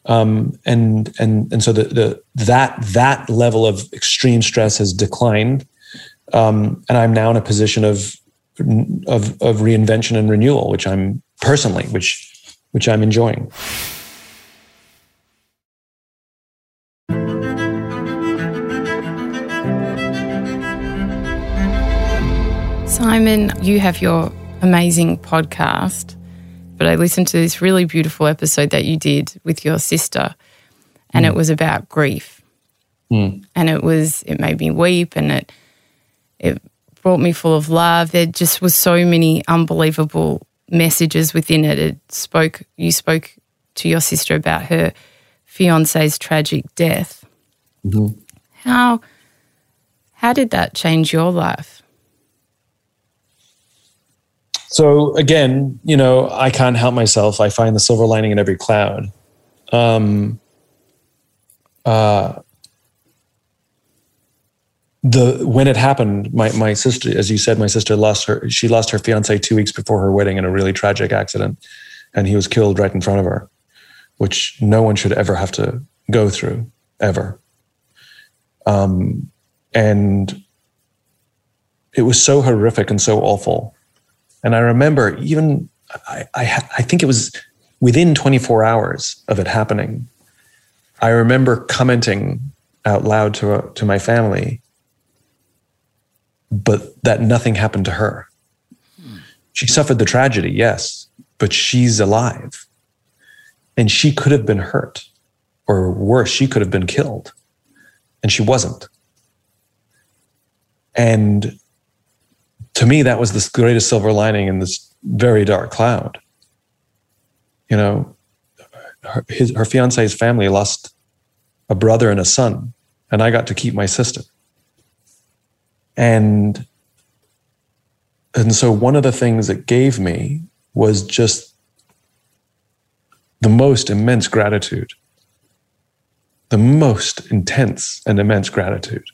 Um, and and and so the, the that that level of extreme stress has declined, um, and I'm now in a position of of of reinvention and renewal, which I'm personally, which which I'm enjoying. Simon, you have your amazing podcast but I listened to this really beautiful episode that you did with your sister, and mm. it was about grief. Mm. And it was, it made me weep and it, it brought me full of love. There just was so many unbelievable messages within it. It spoke, you spoke to your sister about her fiance's tragic death. Mm-hmm. How, how did that change your life? So again, you know, I can't help myself. I find the silver lining in every cloud. Um, uh, the when it happened, my my sister, as you said, my sister lost her. She lost her fiance two weeks before her wedding in a really tragic accident, and he was killed right in front of her, which no one should ever have to go through ever. Um, and it was so horrific and so awful and I remember even, I, I, I think it was within 24 hours of it happening, I remember commenting out loud to, to my family, but that nothing happened to her. She suffered the tragedy, yes, but she's alive. And she could have been hurt, or worse, she could have been killed. And she wasn't. And to me, that was the greatest silver lining in this very dark cloud. You know, her, his, her fiance's family lost a brother and a son, and I got to keep my sister. And and so one of the things it gave me was just the most immense gratitude, the most intense and immense gratitude.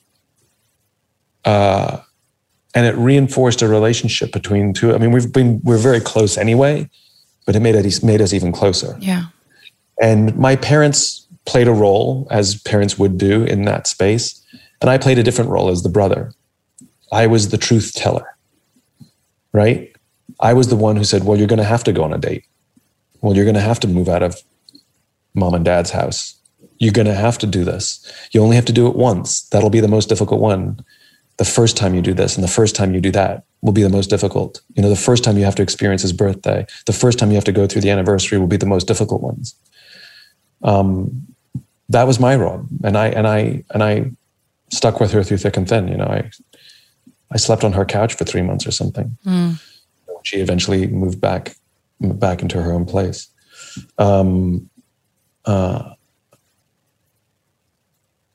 Uh, and it reinforced a relationship between two. I mean, we've been we're very close anyway, but it made it made us even closer. Yeah. And my parents played a role as parents would do in that space, and I played a different role as the brother. I was the truth teller, right? I was the one who said, "Well, you're going to have to go on a date. Well, you're going to have to move out of mom and dad's house. You're going to have to do this. You only have to do it once. That'll be the most difficult one." the first time you do this and the first time you do that will be the most difficult. You know, the first time you have to experience his birthday, the first time you have to go through the anniversary will be the most difficult ones. Um, that was my role, and I and I and I stuck with her through thick and thin. You know, I I slept on her couch for three months or something. Mm. She eventually moved back back into her own place. Um, uh,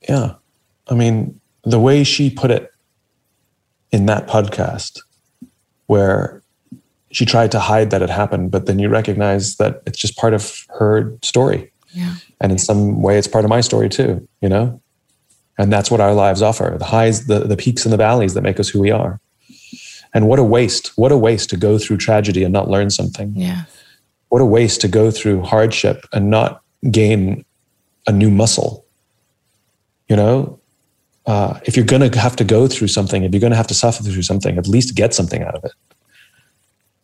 yeah, I mean, the way she put it in that podcast where she tried to hide that it happened, but then you recognize that it's just part of her story. Yeah. And in some way, it's part of my story too, you know? And that's what our lives offer the highs, the, the peaks, and the valleys that make us who we are. And what a waste. What a waste to go through tragedy and not learn something. Yeah. What a waste to go through hardship and not gain a new muscle. You know, uh, if you're going to have to go through something, if you're going to have to suffer through something, at least get something out of it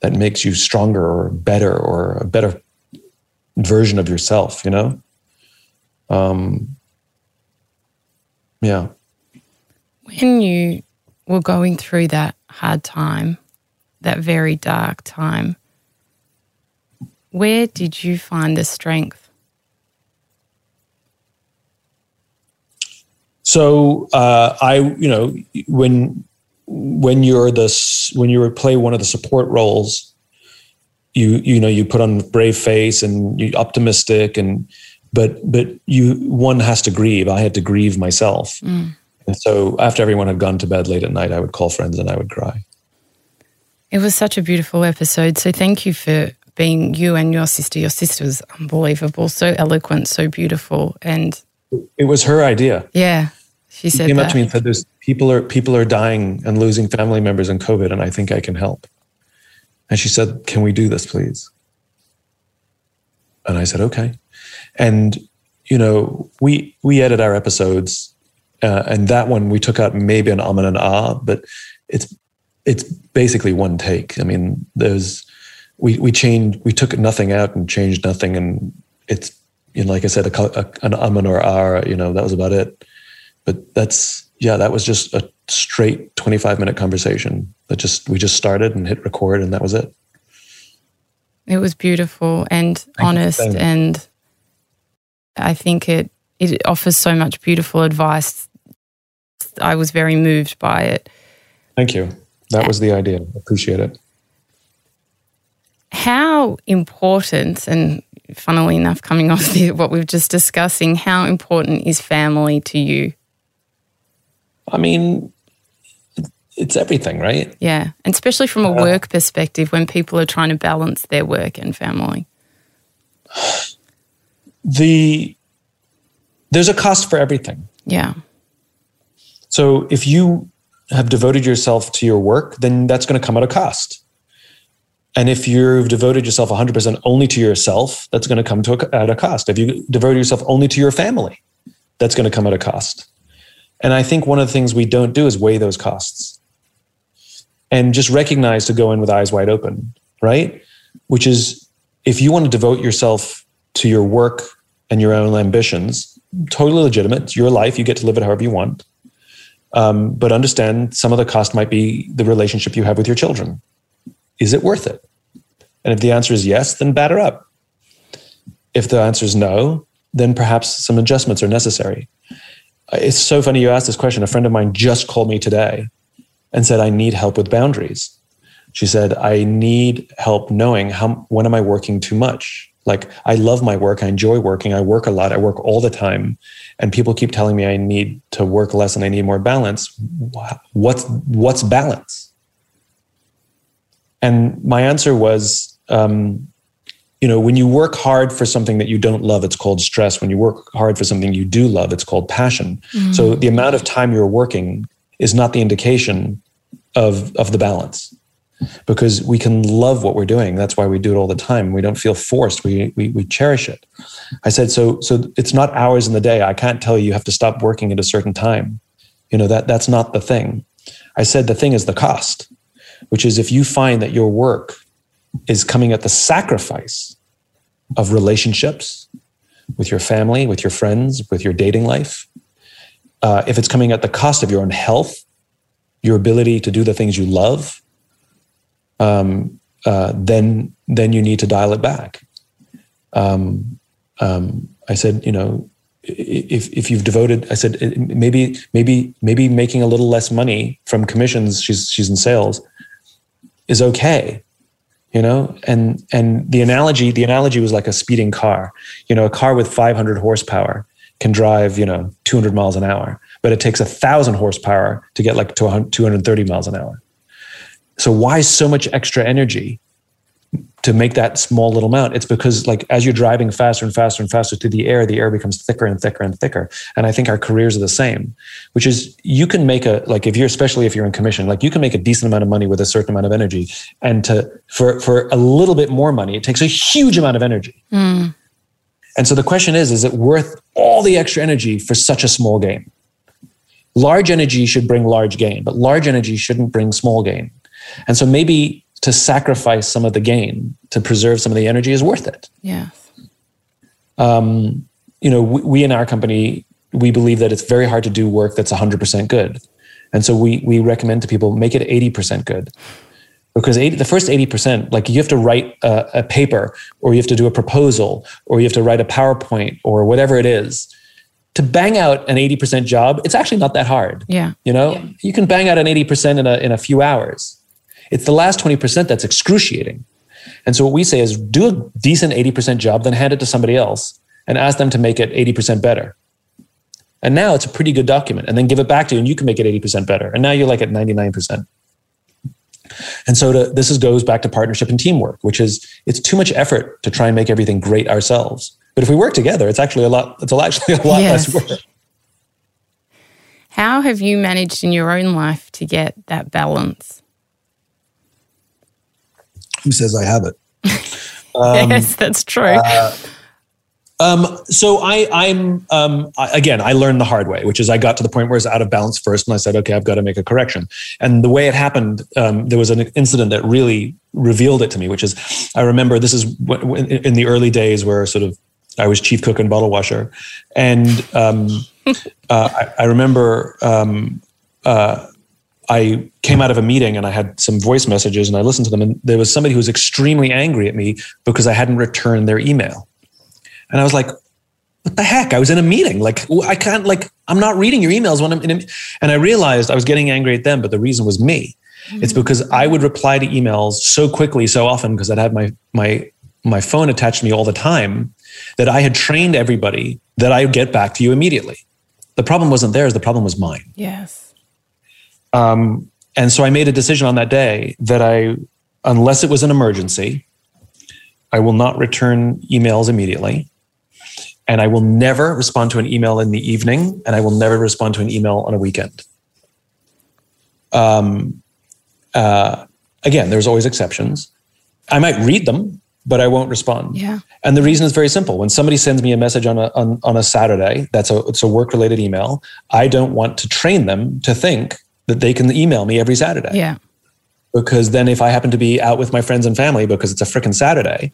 that makes you stronger or better or a better version of yourself, you know? Um, yeah. When you were going through that hard time, that very dark time, where did you find the strength? So uh, I, you know, when when you're the when you play one of the support roles, you you know you put on brave face and you optimistic and but but you one has to grieve. I had to grieve myself, mm. and so after everyone had gone to bed late at night, I would call friends and I would cry. It was such a beautiful episode. So thank you for being you and your sister. Your sister was unbelievable, so eloquent, so beautiful, and it was her idea. Yeah. She said came that. up to me and said, "There's people are people are dying and losing family members in COVID, and I think I can help." And she said, "Can we do this, please?" And I said, "Okay." And you know, we we edit our episodes, uh, and that one we took out maybe an um and an ah, but it's it's basically one take. I mean, there's we we changed we took nothing out and changed nothing, and it's you know, like I said, a, a, an um and or ah, you know, that was about it. But that's yeah that was just a straight 25 minute conversation that just we just started and hit record and that was it. It was beautiful and Thank honest and i think it it offers so much beautiful advice i was very moved by it Thank you. That was the idea. Appreciate it. How important, and funnily enough, coming off the, what we've just discussing, how important is family to you? I mean, it's everything, right? Yeah. And especially from a uh, work perspective when people are trying to balance their work and family. The there's a cost for everything. Yeah. So if you have devoted yourself to your work, then that's going to come at a cost. And if you've devoted yourself 100% only to yourself, that's going to come to a, at a cost. If you devote yourself only to your family, that's going to come at a cost. And I think one of the things we don't do is weigh those costs and just recognize to go in with eyes wide open, right? Which is if you want to devote yourself to your work and your own ambitions, totally legitimate. It's your life. You get to live it however you want. Um, but understand some of the cost might be the relationship you have with your children. Is it worth it? And if the answer is yes, then batter up. If the answer is no, then perhaps some adjustments are necessary. It's so funny you asked this question. A friend of mine just called me today and said, I need help with boundaries. She said, I need help knowing how when am I working too much? Like I love my work, I enjoy working, I work a lot, I work all the time, and people keep telling me I need to work less and I need more balance. What's what's balance? And my answer was, um, you know, when you work hard for something that you don't love, it's called stress. When you work hard for something you do love, it's called passion. Mm-hmm. So the amount of time you're working is not the indication of of the balance because we can love what we're doing. That's why we do it all the time. We don't feel forced. We, we, we cherish it. I said, so, so it's not hours in the day. I can't tell you you have to stop working at a certain time. You know, that, that's not the thing. I said, the thing is the cost, which is if you find that your work is coming at the sacrifice of relationships with your family, with your friends, with your dating life, uh, if it's coming at the cost of your own health, your ability to do the things you love, um, uh, then then you need to dial it back. Um, um, I said, you know, if if you've devoted, I said maybe maybe maybe making a little less money from commissions. She's she's in sales, is okay, you know. And and the analogy the analogy was like a speeding car. You know, a car with 500 horsepower can drive you know 200 miles an hour, but it takes a thousand horsepower to get like to 230 miles an hour. So why so much extra energy to make that small little amount? It's because like as you're driving faster and faster and faster through the air, the air becomes thicker and thicker and thicker. And I think our careers are the same, which is you can make a like if you're especially if you're in commission, like you can make a decent amount of money with a certain amount of energy. And to for for a little bit more money, it takes a huge amount of energy. Mm. And so the question is, is it worth all the extra energy for such a small gain? Large energy should bring large gain, but large energy shouldn't bring small gain. And so maybe to sacrifice some of the gain to preserve some of the energy is worth it. Yeah. Um, you know, we, we, in our company, we believe that it's very hard to do work that's 100% good. And so we, we recommend to people make it 80% good. Because 80, the first 80%, like you have to write a, a paper or you have to do a proposal or you have to write a PowerPoint or whatever it is to bang out an 80% job, it's actually not that hard. Yeah. You know, yeah. you can bang out an 80% in a, in a few hours. It's the last 20% that's excruciating. And so what we say is do a decent 80% job, then hand it to somebody else and ask them to make it 80% better. And now it's a pretty good document. And then give it back to you and you can make it 80% better. And now you're like at 99%. And so to, this is, goes back to partnership and teamwork, which is it's too much effort to try and make everything great ourselves. But if we work together, it's actually a lot, it's actually a lot yes. less work. How have you managed in your own life to get that balance? Who says I have it? Um, yes, that's true. Uh, um, so I, I'm um, I, again. I learned the hard way, which is I got to the point where it's out of balance first, and I said, "Okay, I've got to make a correction." And the way it happened, um, there was an incident that really revealed it to me. Which is, I remember this is in the early days where sort of I was chief cook and bottle washer, and um, uh, I, I, remember um, uh, I came out of a meeting and I had some voice messages and I listened to them and there was somebody who was extremely angry at me because I hadn't returned their email. And I was like, what the heck? I was in a meeting. Like I can't like I'm not reading your emails when I'm in a, and I realized I was getting angry at them, but the reason was me. Mm-hmm. It's because I would reply to emails so quickly, so often because I'd have my my my phone attached to me all the time that I had trained everybody that I would get back to you immediately. The problem wasn't theirs, the problem was mine. Yes. Um, and so I made a decision on that day that I, unless it was an emergency, I will not return emails immediately. And I will never respond to an email in the evening, and I will never respond to an email on a weekend. Um, uh, again, there's always exceptions. I might read them, but I won't respond. Yeah. And the reason is very simple. When somebody sends me a message on a on, on a Saturday, that's a it's a work related email. I don't want to train them to think that they can email me every Saturday. Yeah. Because then if I happen to be out with my friends and family because it's a freaking Saturday,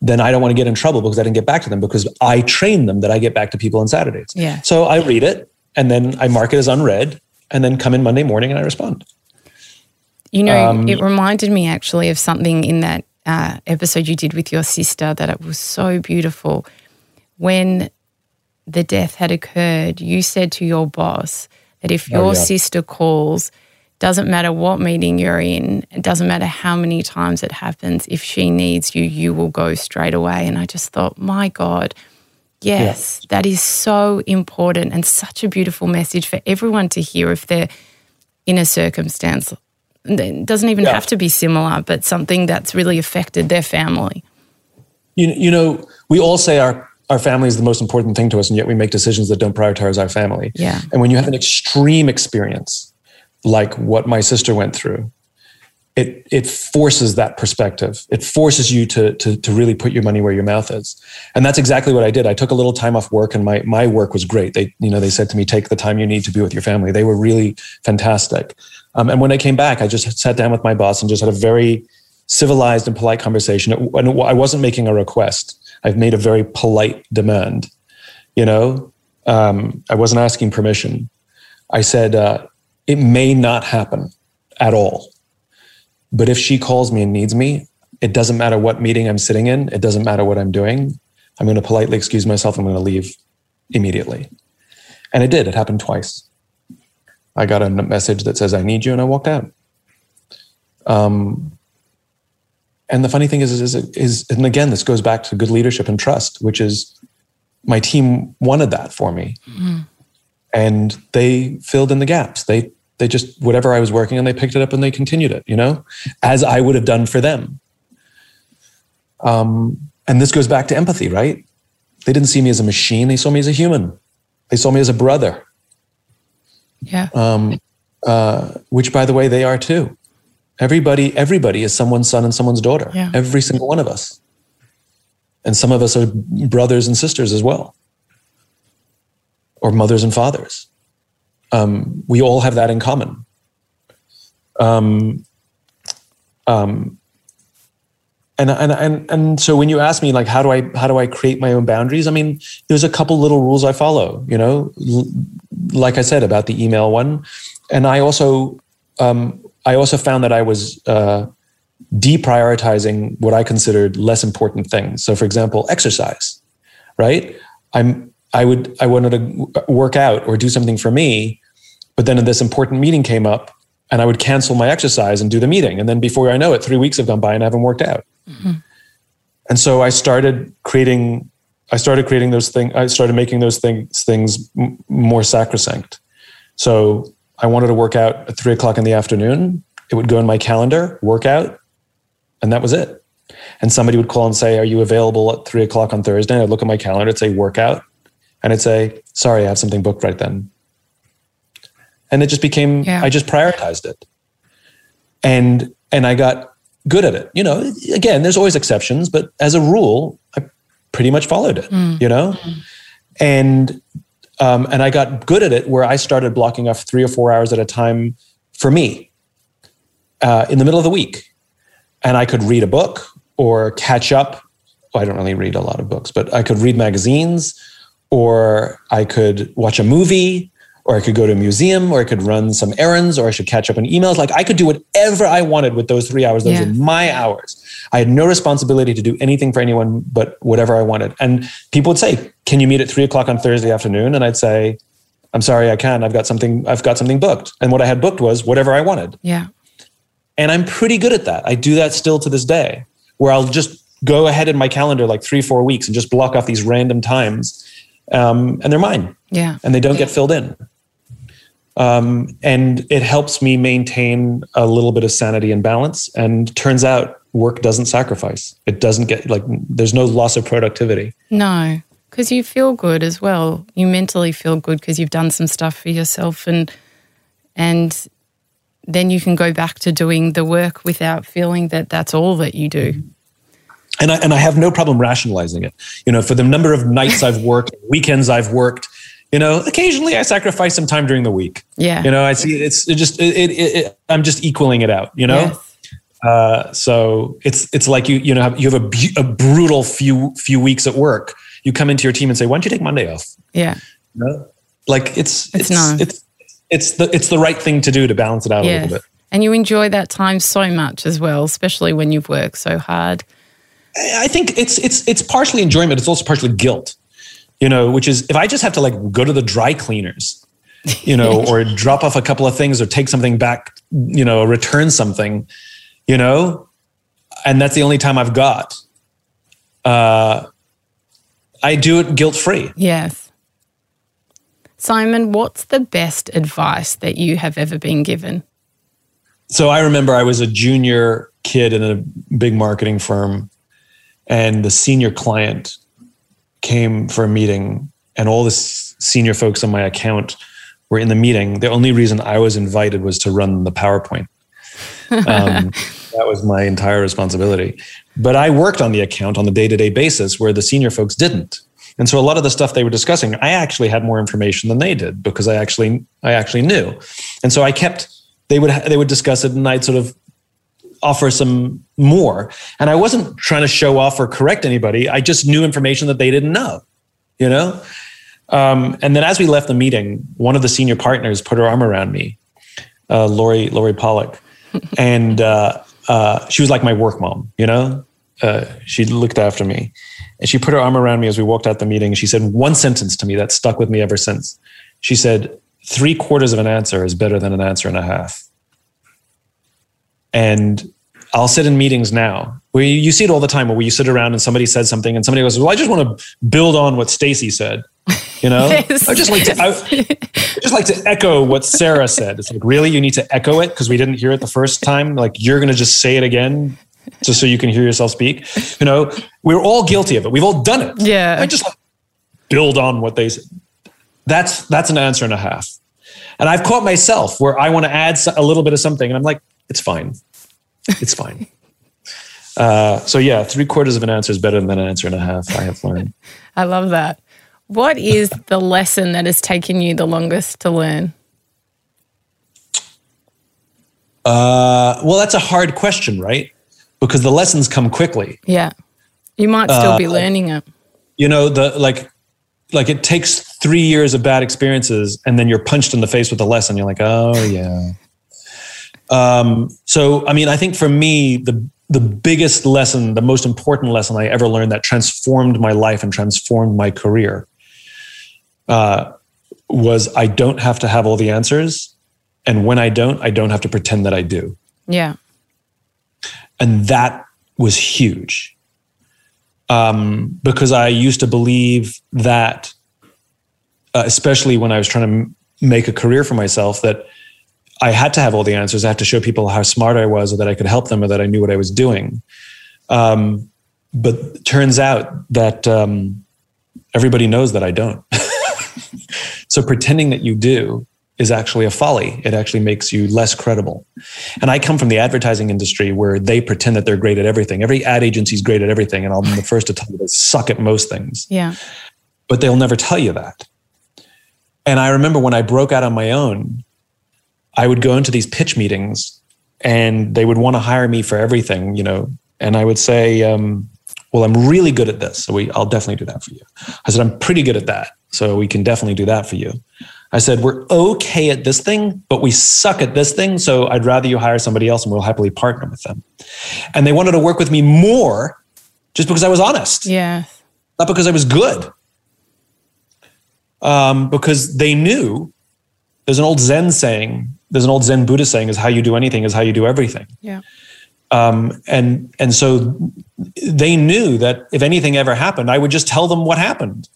then I don't want to get in trouble because I didn't get back to them because I train them that I get back to people on Saturdays. Yeah. So I read it and then I mark it as unread and then come in Monday morning and I respond. You know, um, it reminded me actually of something in that uh, episode you did with your sister that it was so beautiful. When the death had occurred, you said to your boss that if oh, your oh, yeah. sister calls, doesn't matter what meeting you're in, it doesn't matter how many times it happens, if she needs you, you will go straight away. And I just thought, my God, yes, yeah. that is so important and such a beautiful message for everyone to hear if they're in a circumstance. It doesn't even yeah. have to be similar, but something that's really affected their family. You, you know, we all say our our family is the most important thing to us, and yet we make decisions that don't prioritize our family. Yeah. And when you have an extreme experience like what my sister went through, it it forces that perspective. It forces you to to to really put your money where your mouth is. And that's exactly what I did. I took a little time off work and my my work was great. They you know they said to me take the time you need to be with your family. They were really fantastic. Um, and when I came back, I just sat down with my boss and just had a very civilized and polite conversation. And I wasn't making a request. I've made a very polite demand. You know, um, I wasn't asking permission. I said, uh, it may not happen at all. But if she calls me and needs me, it doesn't matter what meeting I'm sitting in, it doesn't matter what I'm doing. I'm going to politely excuse myself. I'm going to leave immediately. And it did. It happened twice. I got a message that says, I need you, and I walked out. Um, and the funny thing is, is, is, and again, this goes back to good leadership and trust, which is my team wanted that for me. Mm-hmm. And they filled in the gaps. They they just whatever I was working on, they picked it up and they continued it, you know, as I would have done for them. Um, and this goes back to empathy, right? They didn't see me as a machine; they saw me as a human. They saw me as a brother. Yeah. Um, uh, which, by the way, they are too. Everybody, everybody is someone's son and someone's daughter. Yeah. Every single one of us, and some of us are brothers and sisters as well, or mothers and fathers um, we all have that in common. Um, um, and, and and and so when you ask me like how do I how do I create my own boundaries? I mean, there's a couple little rules I follow. You know, like I said about the email one, and I also um, I also found that I was uh, deprioritizing what I considered less important things. So, for example, exercise. Right, I'm I would I wanted to work out or do something for me, but then this important meeting came up, and I would cancel my exercise and do the meeting, and then before I know it, three weeks have gone by and I haven't worked out. Mm-hmm. And so I started creating. I started creating those things. I started making those things things m- more sacrosanct. So I wanted to work out at three o'clock in the afternoon. It would go in my calendar, workout, and that was it. And somebody would call and say, "Are you available at three o'clock on Thursday?" And I'd look at my calendar, it'd say workout, and I'd say, sorry, I have something booked right then. And it just became, yeah. I just prioritized it. And, and I got good at it. You know, again, there's always exceptions, but as a rule, I pretty much followed it, mm. you know? Mm. And, um, and I got good at it where I started blocking off three or four hours at a time for me uh, in the middle of the week. And I could read a book or catch up. Well, I don't really read a lot of books, but I could read magazines or I could watch a movie, or I could go to a museum, or I could run some errands, or I should catch up on emails. Like I could do whatever I wanted with those three hours. Those yeah. were my hours. I had no responsibility to do anything for anyone but whatever I wanted. And people would say, Can you meet at three o'clock on Thursday afternoon? And I'd say, I'm sorry, I can't. I've got something, I've got something booked. And what I had booked was whatever I wanted. Yeah. And I'm pretty good at that. I do that still to this day, where I'll just go ahead in my calendar like three, four weeks and just block off these random times um, and they're mine. Yeah. And they don't get filled in. Um, and it helps me maintain a little bit of sanity and balance. And turns out work doesn't sacrifice. It doesn't get like there's no loss of productivity. No, because you feel good as well. You mentally feel good because you've done some stuff for yourself, and and then you can go back to doing the work without feeling that that's all that you do and I, and I have no problem rationalizing it. You know, for the number of nights I've worked, weekends I've worked, you know, occasionally I sacrifice some time during the week. Yeah. You know, I see it's it just, it, it, it, I'm just equaling it out, you know? Yes. Uh, so it's, it's like you, you know, you have a, a brutal few, few weeks at work. You come into your team and say, why don't you take Monday off? Yeah. You know? Like it's, it's, it's, it's, it's the it's the right thing to do to balance it out a little bit. And you enjoy that time so much as well, especially when you've worked so hard. I think it's it's it's partially enjoyment. It's also partially guilt. You know, which is if I just have to like go to the dry cleaners, you know, or drop off a couple of things or take something back, you know, return something, you know, and that's the only time I've got. Uh, I do it guilt free. Yes. Simon, what's the best advice that you have ever been given? So I remember I was a junior kid in a big marketing firm, and the senior client came for a meeting, and all the senior folks on my account were in the meeting. The only reason I was invited was to run the PowerPoint. Um, that was my entire responsibility. But I worked on the account on the day to day basis where the senior folks didn't. And so a lot of the stuff they were discussing, I actually had more information than they did because I actually I actually knew. And so I kept they would they would discuss it and I'd sort of offer some more. And I wasn't trying to show off or correct anybody. I just knew information that they didn't know, you know? Um, and then as we left the meeting, one of the senior partners put her arm around me, uh, Lori, Lori Pollock. and uh, uh, she was like my work mom, you know? Uh, she looked after me. And she put her arm around me as we walked out the meeting. She said one sentence to me that stuck with me ever since. She said, Three quarters of an answer is better than an answer and a half. And I'll sit in meetings now where you, you see it all the time where you sit around and somebody says something and somebody goes, Well, I just want to build on what Stacy said. You know, yes, I just like to I, I just like to echo what Sarah said. It's like, really, you need to echo it because we didn't hear it the first time. Like you're going to just say it again just so you can hear yourself speak. You know, we're all guilty of it. We've all done it. Yeah. I just like build on what they said. That's that's an answer and a half. And I've caught myself where I want to add a little bit of something, and I'm like, it's fine, it's fine. uh, so yeah, three quarters of an answer is better than an answer and a half. I have learned. I love that. What is the lesson that has taken you the longest to learn? Uh, well, that's a hard question, right? Because the lessons come quickly. Yeah, you might still uh, be learning it. You know, the like, like it takes three years of bad experiences, and then you're punched in the face with a lesson. You're like, oh yeah. Um, so, I mean, I think for me, the the biggest lesson, the most important lesson I ever learned that transformed my life and transformed my career uh, was I don't have to have all the answers. And when I don't, I don't have to pretend that I do. Yeah. And that was huge. Um, because I used to believe that, uh, especially when I was trying to m- make a career for myself, that I had to have all the answers. I had to show people how smart I was or that I could help them or that I knew what I was doing. Um, but turns out that um, everybody knows that I don't. so pretending that you do is actually a folly. It actually makes you less credible. And I come from the advertising industry where they pretend that they're great at everything. Every ad agency is great at everything. And I'm the first to tell you they suck at most things. Yeah. But they'll never tell you that. And I remember when I broke out on my own, I would go into these pitch meetings and they would want to hire me for everything, you know, and I would say, um, well, I'm really good at this. So we, I'll definitely do that for you. I said, I'm pretty good at that. So we can definitely do that for you. I said, we're okay at this thing, but we suck at this thing. So I'd rather you hire somebody else and we'll happily partner with them. And they wanted to work with me more just because I was honest. Yeah. Not because I was good. Um, because they knew there's an old Zen saying, there's an old Zen Buddhist saying is how you do anything is how you do everything. Yeah. Um, and and so they knew that if anything ever happened, I would just tell them what happened.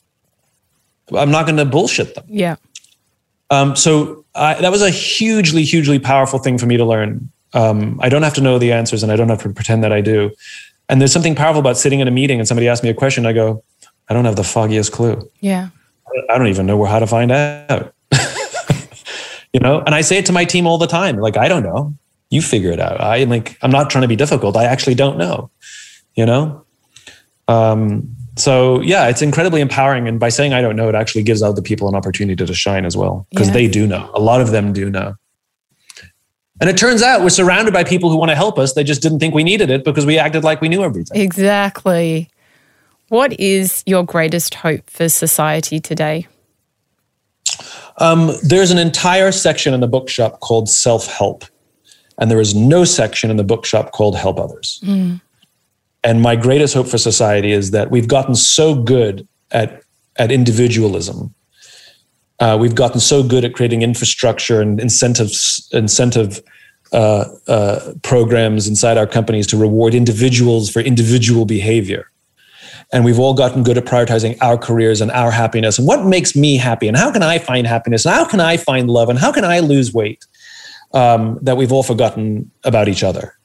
I'm not going to bullshit them. Yeah. Um, so I, that was a hugely, hugely powerful thing for me to learn. Um, I don't have to know the answers, and I don't have to pretend that I do. And there's something powerful about sitting in a meeting and somebody asks me a question. I go, I don't have the foggiest clue. Yeah. I don't even know where how to find out. You know, and I say it to my team all the time. Like, I don't know you figure it out. I like, I'm not trying to be difficult. I actually don't know, you know? Um, so yeah, it's incredibly empowering. And by saying I don't know, it actually gives other people an opportunity to shine as well, because they do know. A lot of them do know. And it turns out we're surrounded by people who want to help us. They just didn't think we needed it because we acted like we knew everything. Exactly. What is your greatest hope for society today? Um, there's an entire section in the bookshop called self help, and there is no section in the bookshop called help others. Mm. And my greatest hope for society is that we've gotten so good at, at individualism. Uh, we've gotten so good at creating infrastructure and incentives, incentive uh, uh, programs inside our companies to reward individuals for individual behavior and we've all gotten good at prioritizing our careers and our happiness and what makes me happy and how can I find happiness and how can I find love and how can I lose weight um, that we've all forgotten about each other.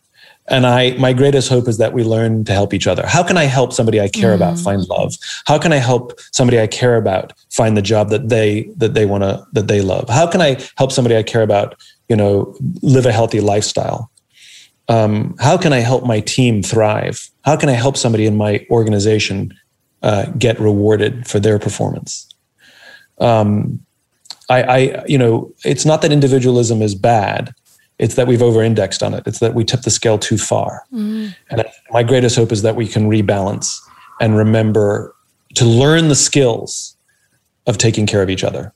And I, my greatest hope is that we learn to help each other. How can I help somebody I care mm. about find love? How can I help somebody I care about find the job that they that they want to that they love? How can I help somebody I care about, you know, live a healthy lifestyle? Um, how can I help my team thrive? How can I help somebody in my organization uh, get rewarded for their performance? Um, I, I, you know, it's not that individualism is bad. It's that we've over-indexed on it. It's that we tip the scale too far. Mm. And my greatest hope is that we can rebalance and remember to learn the skills of taking care of each other.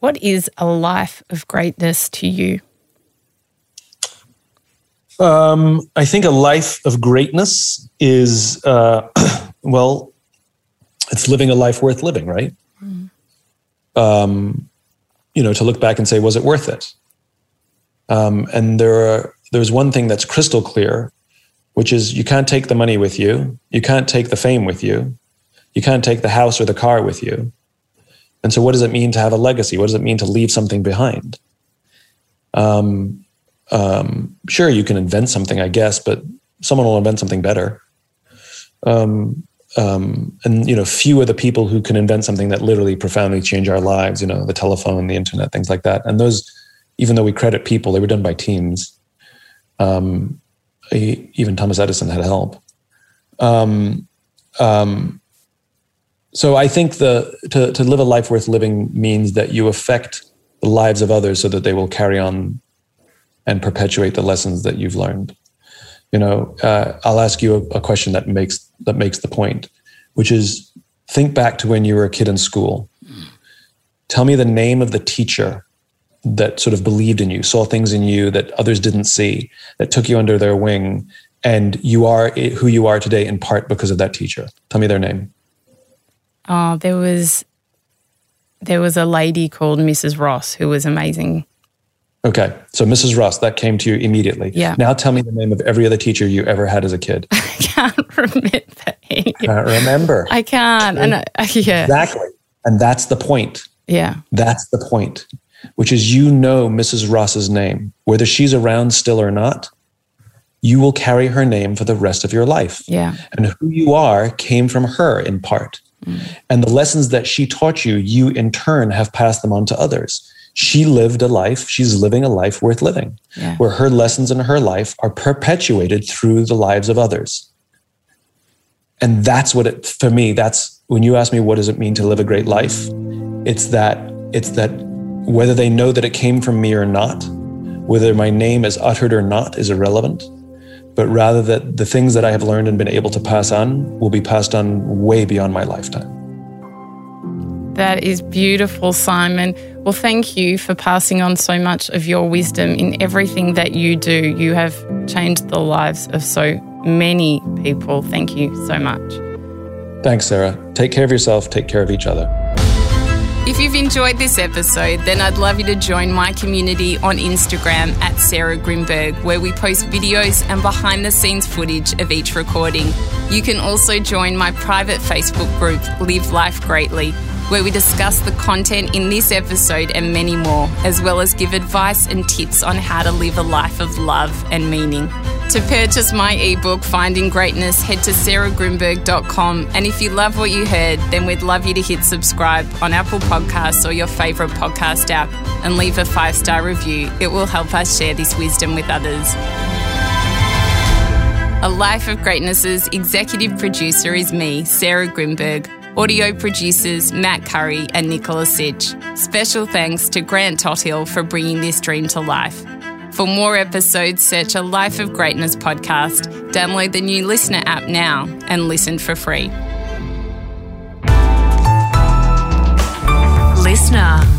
What is a life of greatness to you? Um, I think a life of greatness is, uh, well, it's living a life worth living, right? Mm. Um, you know, to look back and say, was it worth it? Um, and there are, there's one thing that's crystal clear, which is you can't take the money with you, you can't take the fame with you, you can't take the house or the car with you. And so, what does it mean to have a legacy? What does it mean to leave something behind? Um, um, sure, you can invent something, I guess, but someone will invent something better. Um, um, and you know, few are the people who can invent something that literally profoundly change our lives. You know, the telephone, the internet, things like that. And those, even though we credit people, they were done by teams. Um, even Thomas Edison had help. Um, um, so I think the to to live a life worth living means that you affect the lives of others so that they will carry on and perpetuate the lessons that you've learned. You know, uh, I'll ask you a, a question that makes that makes the point, which is think back to when you were a kid in school. Tell me the name of the teacher that sort of believed in you, saw things in you that others didn't see, that took you under their wing, and you are who you are today in part because of that teacher. Tell me their name. Oh, there was there was a lady called Mrs. Ross who was amazing. Okay. So Mrs. Ross, that came to you immediately. Yeah. Now tell me the name of every other teacher you ever had as a kid. I can't remember. Can't remember. I can't. And I, yeah. Exactly. And that's the point. Yeah. That's the point, which is you know Mrs. Ross's name, whether she's around still or not. You will carry her name for the rest of your life. Yeah. And who you are came from her in part. Mm. And the lessons that she taught you, you in turn have passed them on to others she lived a life, she's living a life worth living, yeah. where her lessons in her life are perpetuated through the lives of others. And that's what it, for me, that's when you ask me, what does it mean to live a great life? It's that, it's that whether they know that it came from me or not, whether my name is uttered or not is irrelevant, but rather that the things that I have learned and been able to pass on will be passed on way beyond my lifetime. That is beautiful, Simon. Well, thank you for passing on so much of your wisdom in everything that you do. You have changed the lives of so many people. Thank you so much. Thanks, Sarah. Take care of yourself, take care of each other. If you've enjoyed this episode, then I'd love you to join my community on Instagram at Sarah Grynberg, where we post videos and behind the scenes footage of each recording. You can also join my private Facebook group, Live Life Greatly where we discuss the content in this episode and many more, as well as give advice and tips on how to live a life of love and meaning. To purchase my ebook, Finding Greatness, head to sarahgrynberg.com. And if you love what you heard, then we'd love you to hit subscribe on Apple Podcasts or your favourite podcast app and leave a five star review. It will help us share this wisdom with others. A Life of Greatness's executive producer is me, Sarah Grynberg. Audio producers Matt Curry and Nicola Sitch. Special thanks to Grant Tothill for bringing this dream to life. For more episodes, search a Life of Greatness podcast, download the new LiSTNR app now, and listen for free. LiSTNR.